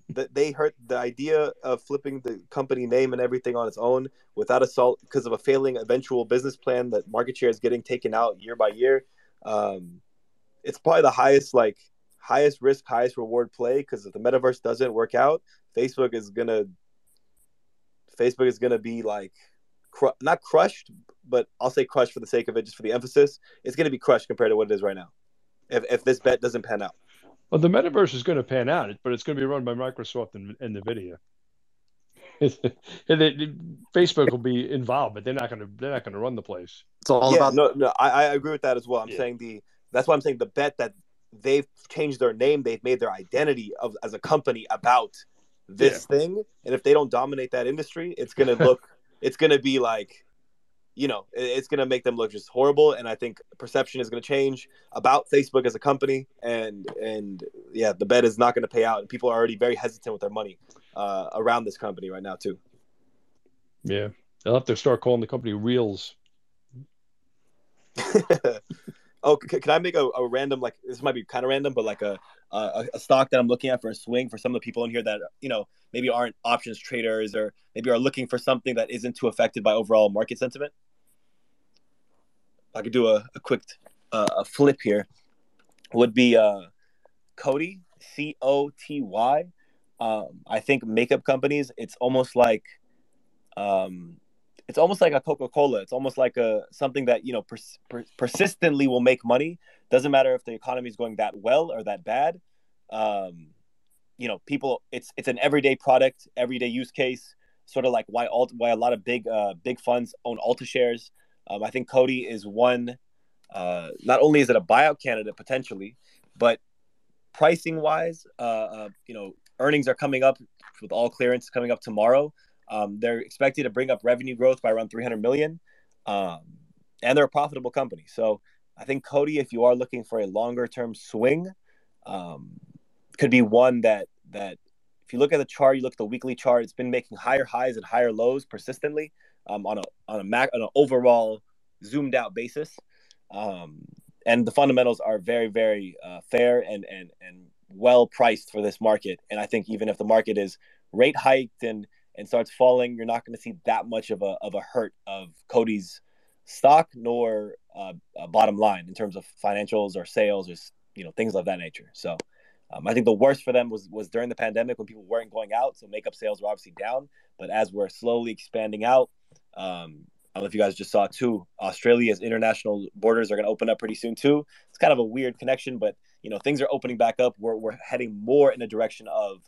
That they hurt the idea of flipping the company name and everything on its own without a salt because of a failing eventual business plan that market share is getting taken out year by year. Um, it's probably the highest like highest risk, highest reward play because if the metaverse doesn't work out, Facebook is gonna Facebook is gonna be like not crushed, but I'll say crushed for the sake of it, just for the emphasis. It's gonna be crushed compared to what it is right now. If if this bet doesn't pan out. Well, the metaverse is going to pan out, but it's going to be run by Microsoft and, and NVIDIA. and it, Facebook will be involved, but they're not going to they're not going to run the place. It's all yeah, about no, no. I, I agree with that as well. I'm Yeah. saying the that's why I'm saying the bet that they've changed their name, they've made their identity of as a company about this thing, and if they don't dominate that industry, it's gonna look, it's gonna be like, you know, it's gonna make them look just horrible. And I think perception is gonna change about Facebook as a company, and and yeah, the bet is not gonna pay out, and people are already very hesitant with their money uh, around this company right now too. Yeah, they'll have to start calling the company Reels. oh, c- can I make a, a random like this might be kind of random, but like a, a a stock that I'm looking at for a swing for some of the people in here that you know maybe aren't options traders or maybe are looking for something that isn't too affected by overall market sentiment. I could do a, a quick uh, a flip here. Would be uh, Coty C O T Y. Um, I think makeup companies. It's almost like um, it's almost like a coca-cola it's almost like a something that you know pers- per- persistently will make money doesn't matter if the economy is going that well or that bad um, you know people it's it's an everyday product everyday use case sort of like why alt why a lot of big uh, big funds own Ulta shares um, i think coty is one uh, not only is it a buyout candidate potentially but pricing wise uh, uh, you know earnings are coming up with all clearance coming up tomorrow um, they're expected to bring up revenue growth by around 300 million, um, and they're a profitable company. So I think Coty, if you are looking for a longer term swing, um, could be one that that if you look at the chart, you look at the weekly chart, it's been making higher highs and higher lows persistently um, on a on a mac on an overall zoomed out basis, um, and the fundamentals are very very uh, fair and and and well priced for this market. And I think even if the market is rate hiked and and starts falling, you're not going to see that much of a of a hurt of Coty's stock nor uh, uh, bottom line in terms of financials or sales or you know things of that nature. So um, I think the worst for them was was during the pandemic when people weren't going out, so makeup sales were obviously down. But as we're slowly expanding out, um, I don't know if you guys just saw too. Australia's international borders are going to open up pretty soon too. It's kind of a weird connection, but you know things are opening back up. We're we're heading more in a direction of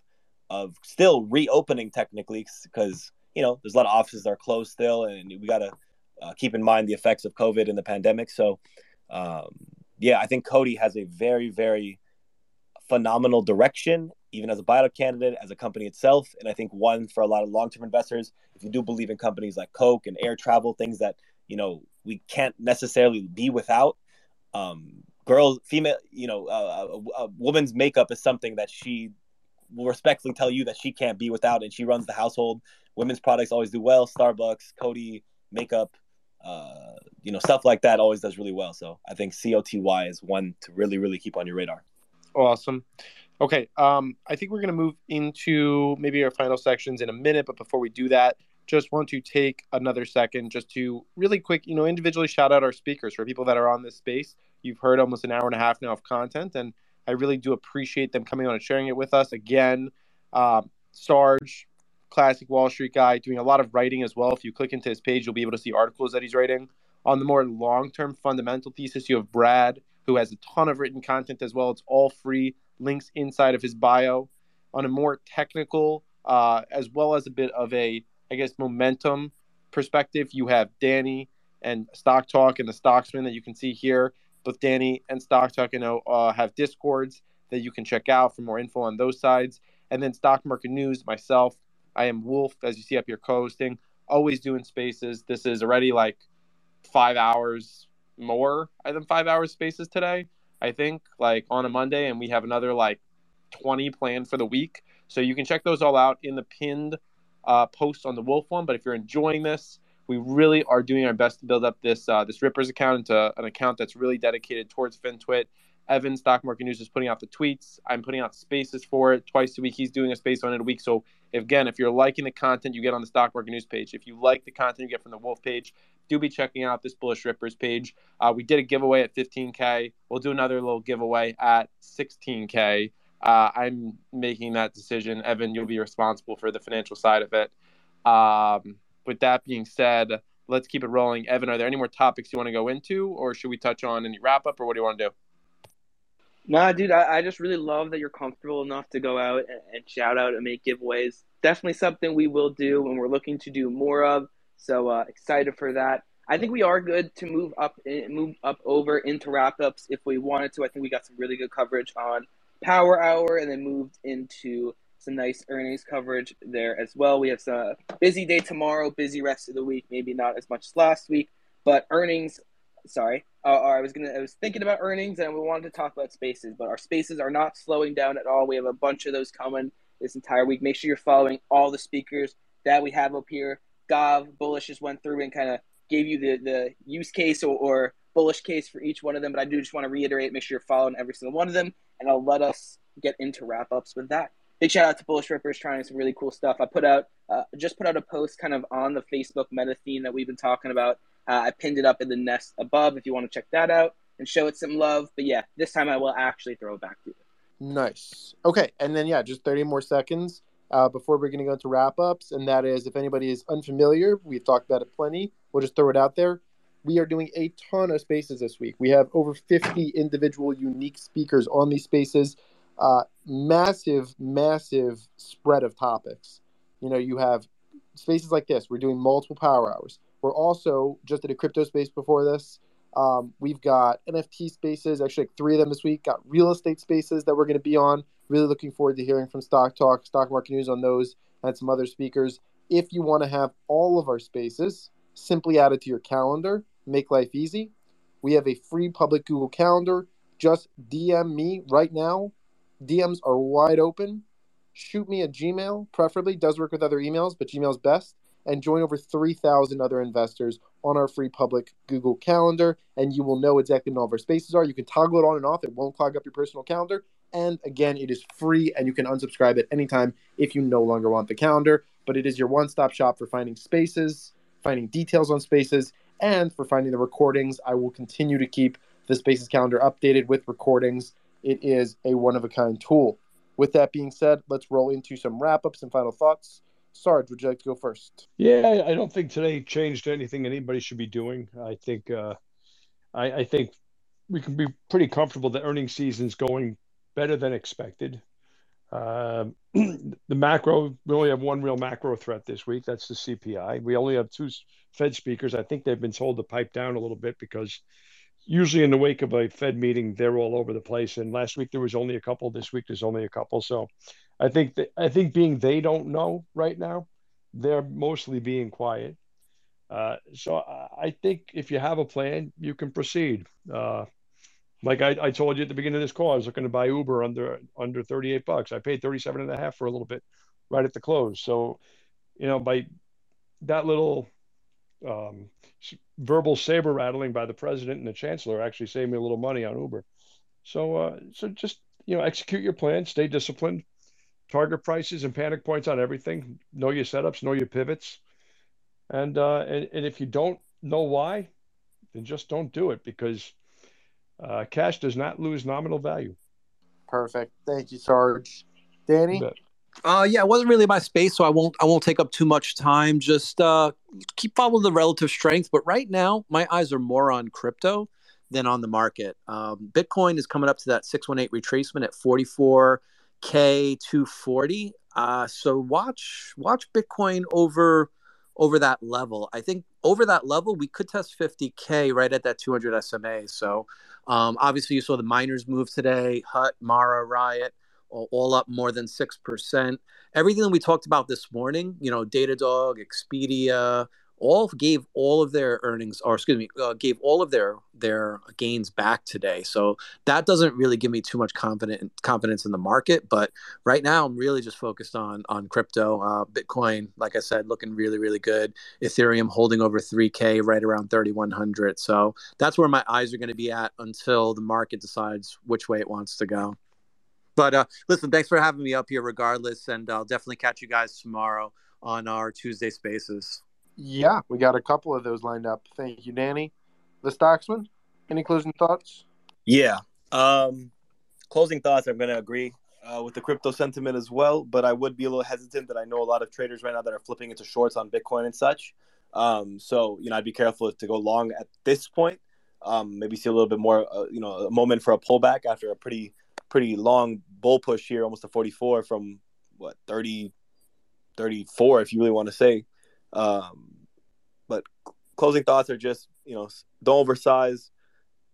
of still reopening technically because you know there's a lot of offices that are closed still, and we got to uh, keep in mind the effects of COVID and the pandemic. So, um, yeah, I think Coty has a very very phenomenal direction, even as a buyout candidate, as a company itself, and I think one for a lot of long term investors. If you do believe in companies like Coke and air travel, things that you know we can't necessarily be without. Um, girls, female, you know, uh, a, a woman's makeup is something that she will respectfully tell you that she can't be without, and she runs the household. Women's products always do well. Starbucks, Coty, makeup, uh, you know, stuff like that always does really well. So I think COTY is one to really, really keep on your radar. Awesome. Okay. Um, I think we're going to move into maybe our final sections in a minute. But before we do that, just want to take another second just to really quick, you know, individually shout out our speakers for people that are on this space. You've heard almost an hour and a half now of content, and I really do appreciate them coming on and sharing it with us. Again, um, Sarge, classic Wall Street guy, doing a lot of writing as well. If you click into his page, you'll be able to see articles that he's writing. On the more long term fundamental thesis, you have Brad, who has a ton of written content as well. It's all free, links inside of his bio. On a more technical, uh, as well as a bit of a, I guess, momentum perspective, you have Danny and Stock Talk and the Stocksmen that you can see here. Both Danny and Stock Talk, you know, uh, have discords that you can check out for more info on those sides. And then Stock Market News, myself, I am Wolf, as you see up here, co-hosting, always doing spaces. This is already like five hours more than five hours spaces today. I think like on a Monday, and we have another like 20 planned for the week. So you can check those all out in the pinned uh, post on the Wolf one. But if you're enjoying this, we really are doing our best to build up this uh, this Rippers account into an account that's really dedicated towards FinTwit. Evan Stock Market News is putting out the tweets. I'm putting out spaces for it twice a week. He's doing a space on it a week. So Again, if you're liking the content you get on the stock market news page, if you like the content you get from the Wolf page, do be checking out this Bullish Rippers page. Uh, we did a giveaway at 15K. We'll do another little giveaway at 16K. Uh, I'm making that decision. Evan, you'll be responsible for the financial side of it. Um, with that being said, let's keep it rolling. Evan, are there any more topics you want to go into, or should we touch on any wrap up, or what do you want to do? Nah, dude, I, I just really love that you're comfortable enough to go out and, and shout out and make giveaways. Definitely something we will do and we're looking to do more of. So uh, excited for that. I think we are good to move up, move up over into wrap ups if we wanted to. I think we got some really good coverage on Power Hour and then moved into some nice earnings coverage there as well. We have a busy day tomorrow, busy rest of the week, maybe not as much as last week, but earnings. Sorry, uh, I was gonna. I was thinking about earnings, and we wanted to talk about spaces, but our spaces are not slowing down at all. We have a bunch of those coming this entire week. Make sure you're following all the speakers that we have up here. Gav Bullish just went through and kind of gave you the the use case or, or bullish case for each one of them. But I do just want to reiterate: make sure you're following every single one of them, and I'll let us get into wrap ups with that big shout out to Bullish Rippers trying some really cool stuff. I put out uh, just put out a post kind of on the Facebook meta theme that we've been talking about. Uh, I pinned it up in the nest above if you want to check that out and show it some love. But yeah, this time I will actually throw it back to you. Nice. Okay, and then yeah, just thirty more seconds uh, before we're going to go into wrap ups, and that is if anybody is unfamiliar, we've talked about it plenty. We'll just throw it out there. We are doing a ton of spaces this week. We have over 50 individual unique speakers on these spaces uh, massive, massive spread of topics. You know, you have spaces like this. We're doing multiple power hours. We're also just at a crypto space before this. Um, we've got NFT spaces, actually like three of them this week. Got real estate spaces that we're going to be on. Really looking forward to hearing from Stock Talk, Stock Market News on those, and some other speakers. If you want to have all of our spaces, simply add it to your calendar. Make life easy. We have a free public Google Calendar. Just DM me right now DMs are wide open. Shoot me a Gmail, preferably. Does work with other emails, but Gmail's best. And join over 3,000 other investors on our free public Google Calendar, and you will know exactly when all of our spaces are. You can toggle it on and off, it won't clog up your personal calendar. And again, it is free, and you can unsubscribe at any time if you no longer want the calendar. But it is your one stop shop for finding spaces, finding details on spaces, and for finding the recordings. I will continue to keep the Spaces calendar updated with recordings it is a one of a kind tool. With that being said, let's roll into some wrap ups and final thoughts. Sarge, would you like to go first? Yeah, I don't think today changed anything anybody should be doing. I think uh, I, I think we can be pretty comfortable that earnings season's going better than expected. Uh, the macro, we only have one real macro threat this week. That's the CPI. We only have two Fed speakers. I think they've been told to pipe down a little bit because usually in the wake of a Fed meeting, they're all over the place. And last week there was only a couple. This week there's only a couple. So I think that, I think being they don't know right now, they're mostly being quiet. Uh, so I think if you have a plan, you can proceed. Uh, like I, I told you at the beginning of this call, I was looking to buy Uber under under 38 bucks. I paid 37 and a half for a little bit right at the close. So, you know, by that little um, verbal saber rattling by the president and the chancellor actually saved me a little money on Uber. So, uh, so just you know, execute your plan, stay disciplined, target prices and panic points on everything. Know your setups, know your pivots, and uh, and, and if you don't know why, then just don't do it because uh, cash does not lose nominal value. Perfect. Thank you, Sarge. Danny. Uh, yeah, it wasn't really my space, so I won't I won't take up too much time. Just uh, keep following the relative strength. But right now, my eyes are more on crypto than on the market. Um, Bitcoin is coming up to that six one eight retracement at forty four k two forty. Uh, so watch watch Bitcoin over over that level. I think over that level, we could test 50K right at that 200 SMA. So um, obviously, you saw the miners move today, Hut, Mara, Riot all up more than 6%. Everything that we talked about this morning, you know, Datadog, Expedia, all gave all of their earnings or excuse me uh, gave all of their their gains back today. So that doesn't really give me too much confidence in the market but right now i'm really just focused on on crypto. Uh, bitcoin like i said looking really really good. Ethereum holding over 3k right around 3100 so that's where my eyes are going to be at until the market decides which way it wants to go. But uh, listen, thanks for having me up here, regardless, and I'll definitely catch you guys tomorrow on our Tuesday Spaces. Yeah, we got a couple of those lined up. Thank you, Danny. The Stocksmen, any closing thoughts? Yeah. Um, closing thoughts. I'm going to agree uh, with the crypto sentiment as well, but I would be a little hesitant that I know a lot of traders right now that are flipping into shorts on Bitcoin and such. Um, so you know, I'd be careful to go long at this point. Um, maybe see a little bit more, uh, you know, a moment for a pullback after a pretty pretty long bull push here, almost a 44 from what 30, 34, if you really want to say. Um, but closing thoughts are just, you know, don't oversize.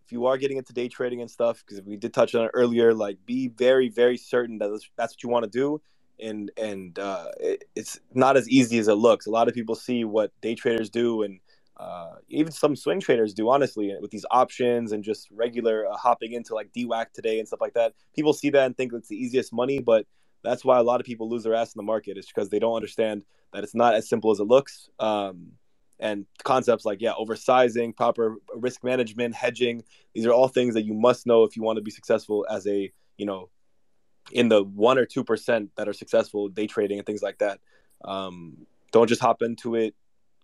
If you are getting into day trading and stuff, because we did touch on it earlier, like be very, very certain that that's what you want to do. And and uh, it, it's not as easy as it looks. A lot of people see what day traders do and uh, even some swing traders do, honestly, with these options and just regular uh, hopping into like DWAC today and stuff like that. People see that and think it's the easiest money, but that's why a lot of people lose their ass in the market is because they don't understand that it's not as simple as it looks. Um, and concepts like yeah, oversizing, proper risk management, hedging. These are all things that you must know if you want to be successful as a you know in the one or two percent that are successful day trading and things like that. Um, don't just hop into it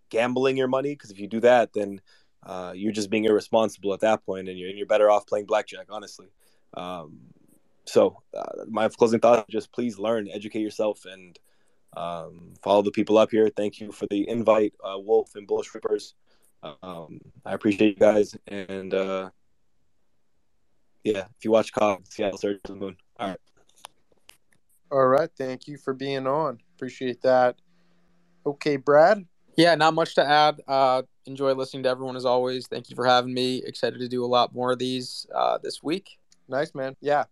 gambling your money because if you do that, then uh, you're just being irresponsible at that point, and you're, and you're better off playing blackjack, honestly. Um, so uh, my closing thought: just please learn, educate yourself, and um, follow the people up here. Thank you for the invite, uh, Wolf and Bullish Rippers. Um, I appreciate you guys, and uh, yeah, if you watch COG, Seattle Surge the Moon. All right. All right. Thank you for being on. Appreciate that. Okay, Brad. Yeah, not much to add. Uh, enjoy listening to everyone as always. Thank you for having me. Excited to do a lot more of these uh, this week. Nice, man. Yeah.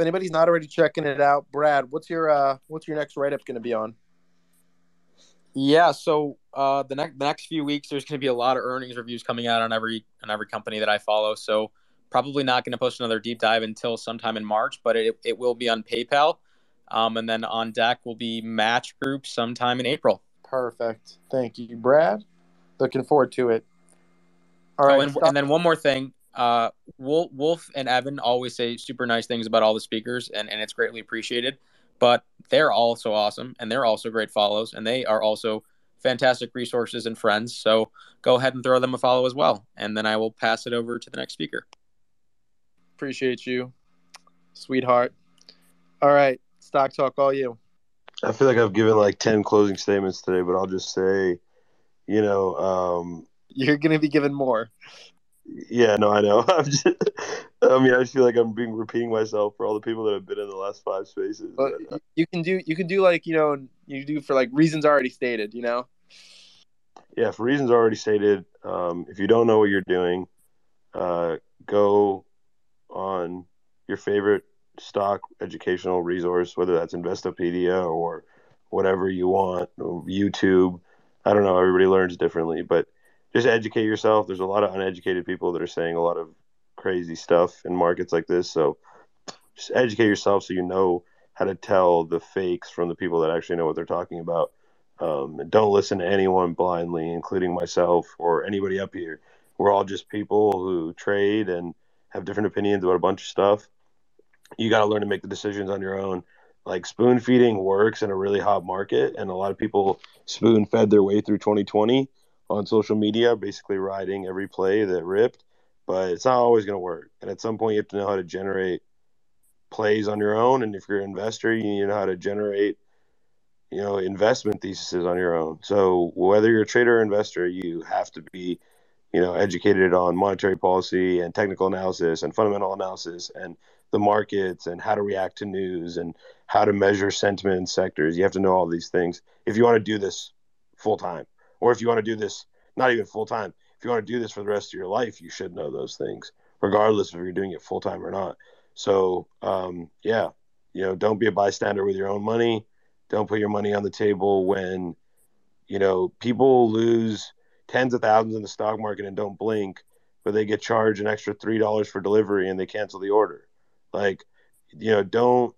If anybody's not already checking it out, Brad, what's your uh, what's your next write up going to be on? Yeah, so uh, the next the next few weeks, there's going to be a lot of earnings reviews coming out on every on every company that I follow. So probably not going to post another deep dive until sometime in March, but it it will be on PayPal, um, and then on deck will be Match Group sometime in April. Perfect. Thank you, Brad. Looking forward to it. All right. Oh, and, and, then one more thing. Uh, Wolf, Wolf and Evan always say super nice things about all the speakers, and, and it's greatly appreciated. But they're also awesome, and they're also great follows, and they are also fantastic resources and friends. So go ahead and throw them a follow as well. And then I will pass it over to the next speaker. Appreciate you, sweetheart. All right. Stock Talk, all you. I feel like I've given like 10 closing statements today, but I'll just say, you know, um, you're going to be given more. Yeah, no, I know. I'm just, I mean, I just feel like I'm being repeating myself for all the people that have been in the last five spaces. But, but uh, you can do, you can do like, you know, you do for like reasons already stated, you know? Yeah, for reasons already stated. Um, if you don't know what you're doing, uh, go on your favorite stock educational resource, whether that's Investopedia or whatever you want, YouTube. I don't know. Everybody learns differently, but just educate yourself. There's a lot of uneducated people that are saying a lot of crazy stuff in markets like this. So just educate yourself so you know how to tell the fakes from the people that actually know what they're talking about. Um, don't listen to anyone blindly, including myself or anybody up here. We're all just people who trade and have different opinions about a bunch of stuff you got to learn to make the decisions on your own. Like spoon feeding works in a really hot market, and a lot of people spoon fed their way through 2020 on social media, basically riding every play that ripped. But it's not always going to work. And at some point, you have to know how to generate plays on your own. And if you're an investor, you need to know how to generate, you know, investment theses on your own. So whether you're a trader or investor, you have to be, you know, educated on monetary policy and technical analysis and fundamental analysis and the markets and how to react to news and how to measure sentiment in sectors. You have to know all these things if you want to do this full time, or if you want to do this not even full time. If you want to do this for the rest of your life, you should know those things, regardless if you're doing it full time or not. So, um, yeah, you know, don't be a bystander with your own money. Don't put your money on the table when, you know, people lose tens of thousands in the stock market and don't blink, but they get charged an extra three dollars for delivery and they cancel the order. Like, you know, don't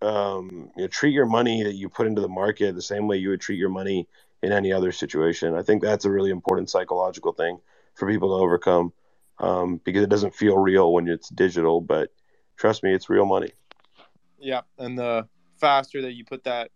um, you know, treat your money that you put into the market the same way you would treat your money in any other situation. I think that's a really important psychological thing for people to overcome um, because it doesn't feel real when it's digital, but trust me, it's real money. Yeah, and the faster that you put that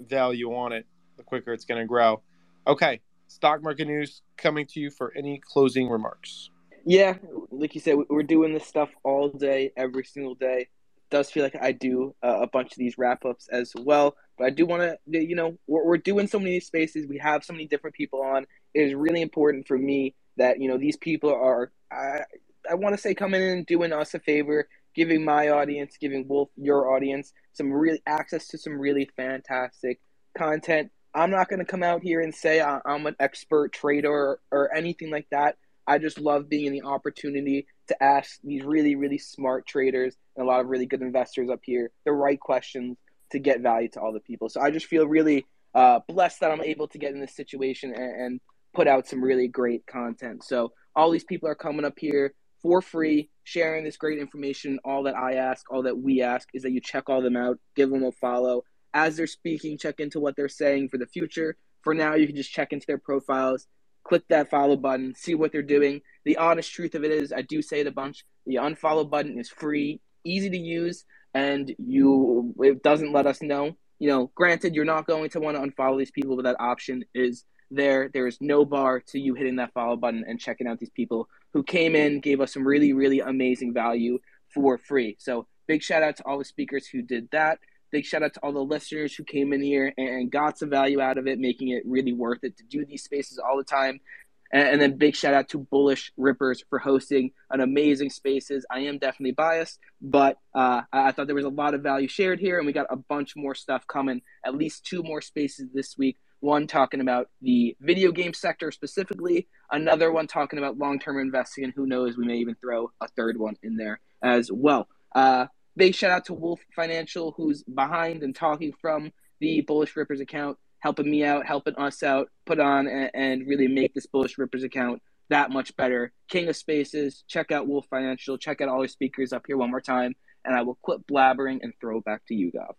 value on it, the quicker it's going to grow. Okay, stock market news coming to you for any closing remarks. Yeah, like you said, we're doing this stuff all day, every single day. It does feel like I do uh, a bunch of these wrap ups as well, but I do want to, you know, we're, we're doing so many spaces. We have so many different people on. It is really important for me that you know these people are. I, I want to say coming in and doing us a favor, giving my audience, giving Wolf your audience some really access to some really fantastic content. I'm not going to come out here and say I'm an expert trader or, or anything like that. I just love being in the opportunity to ask these really, really smart traders and a lot of really good investors up here the right questions to get value to all the people. So I just feel really uh, blessed that I'm able to get in this situation and, and put out some really great content. So all these people are coming up here for free, sharing this great information. All that I ask, all that we ask, is that you check all them out, give them a follow. As they're speaking, check into what they're saying for the future. For now, you can just check into their profiles, click that follow button, see what they're doing. The honest truth of it is, I do say it a bunch. The unfollow button is free, easy to use, and you it doesn't let us know. You know, granted, you're not going to want to unfollow these people, but that option is there. There is no bar to you hitting that follow button and checking out these people who came in, gave us some really, really amazing value for free. So big shout out to all the speakers who did that. Big shout out to all the listeners who came in here and got some value out of it, making it really worth it to do these spaces all the time. And, then big shout out to Bullish Rippers for hosting an amazing spaces. I am definitely biased, but uh, I thought there was a lot of value shared here, and we got a bunch more stuff coming. At least two more spaces this week one talking about the video game sector specifically, another one talking about long term investing, and who knows, we may even throw a third one in there as well. Uh, big shout out to Wolf Financial, who's behind and talking from the Bullish Rippers account, helping me out, helping us out, put on and, and really make this Bullish Rippers account that much better. King of Spaces, check out Wolf Financial, check out all our speakers up here one more time, and I will quit blabbering and throw back to you, Gav.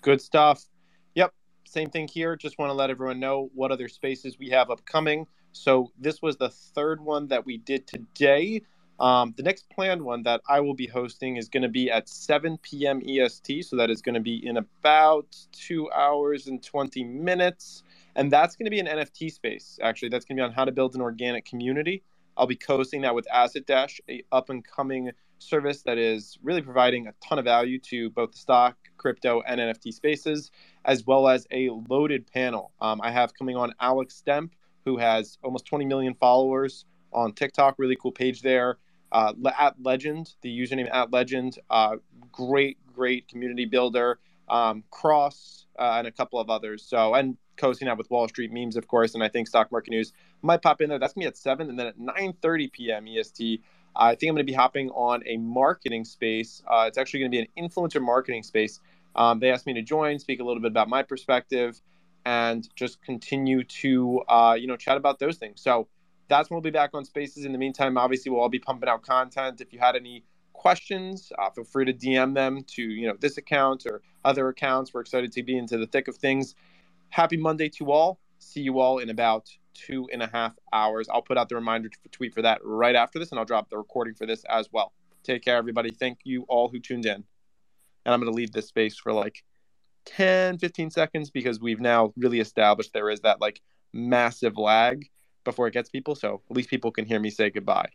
Good stuff Yep, same thing here. Just want to let everyone know what other spaces we have upcoming. So this was the third one that we did today. Um, the next planned one that I will be hosting is going to be at 7 p.m. EST. So that is going to be in about two hours and 20 minutes. And that's going to be an NFT space. Actually, that's going to be on how to build an organic community. I'll be co-hosting that with Asset Dash, a up and coming service that is really providing a ton of value to both the stock, crypto, and NFT spaces, as well as a loaded panel. Um, I have coming on Alex Stemp, who has almost 20 million followers on TikTok. Really cool page there. Uh, at Legend, the username at Legend, uh, great, great community builder. Um, Cross uh, and a couple of others. So and coasting out with Wall Street memes, of course, and I think stock market news might pop in there. That's be at seven, and then at 9:30 p.m. EST. I think I'm going to be hopping on a marketing space. Uh, it's actually going to be an influencer marketing space. Um, they asked me to join, speak a little bit about my perspective, and just continue to uh, you know chat about those things. So that's when we'll be back on Spaces. In the meantime, obviously, we'll all be pumping out content. If you had any questions, uh, feel free to DM them to you know this account or other accounts. We're excited to be into the thick of things. Happy Monday to all. See you all in about two and a half hours. I'll put out the reminder tweet for that right after this, and I'll drop the recording for this as well. Take care, everybody. Thank you all who tuned in. And I'm going to leave this space for like 10, 15 seconds because we've now really established there is that like massive lag before it gets people. So at least people can hear me say goodbye.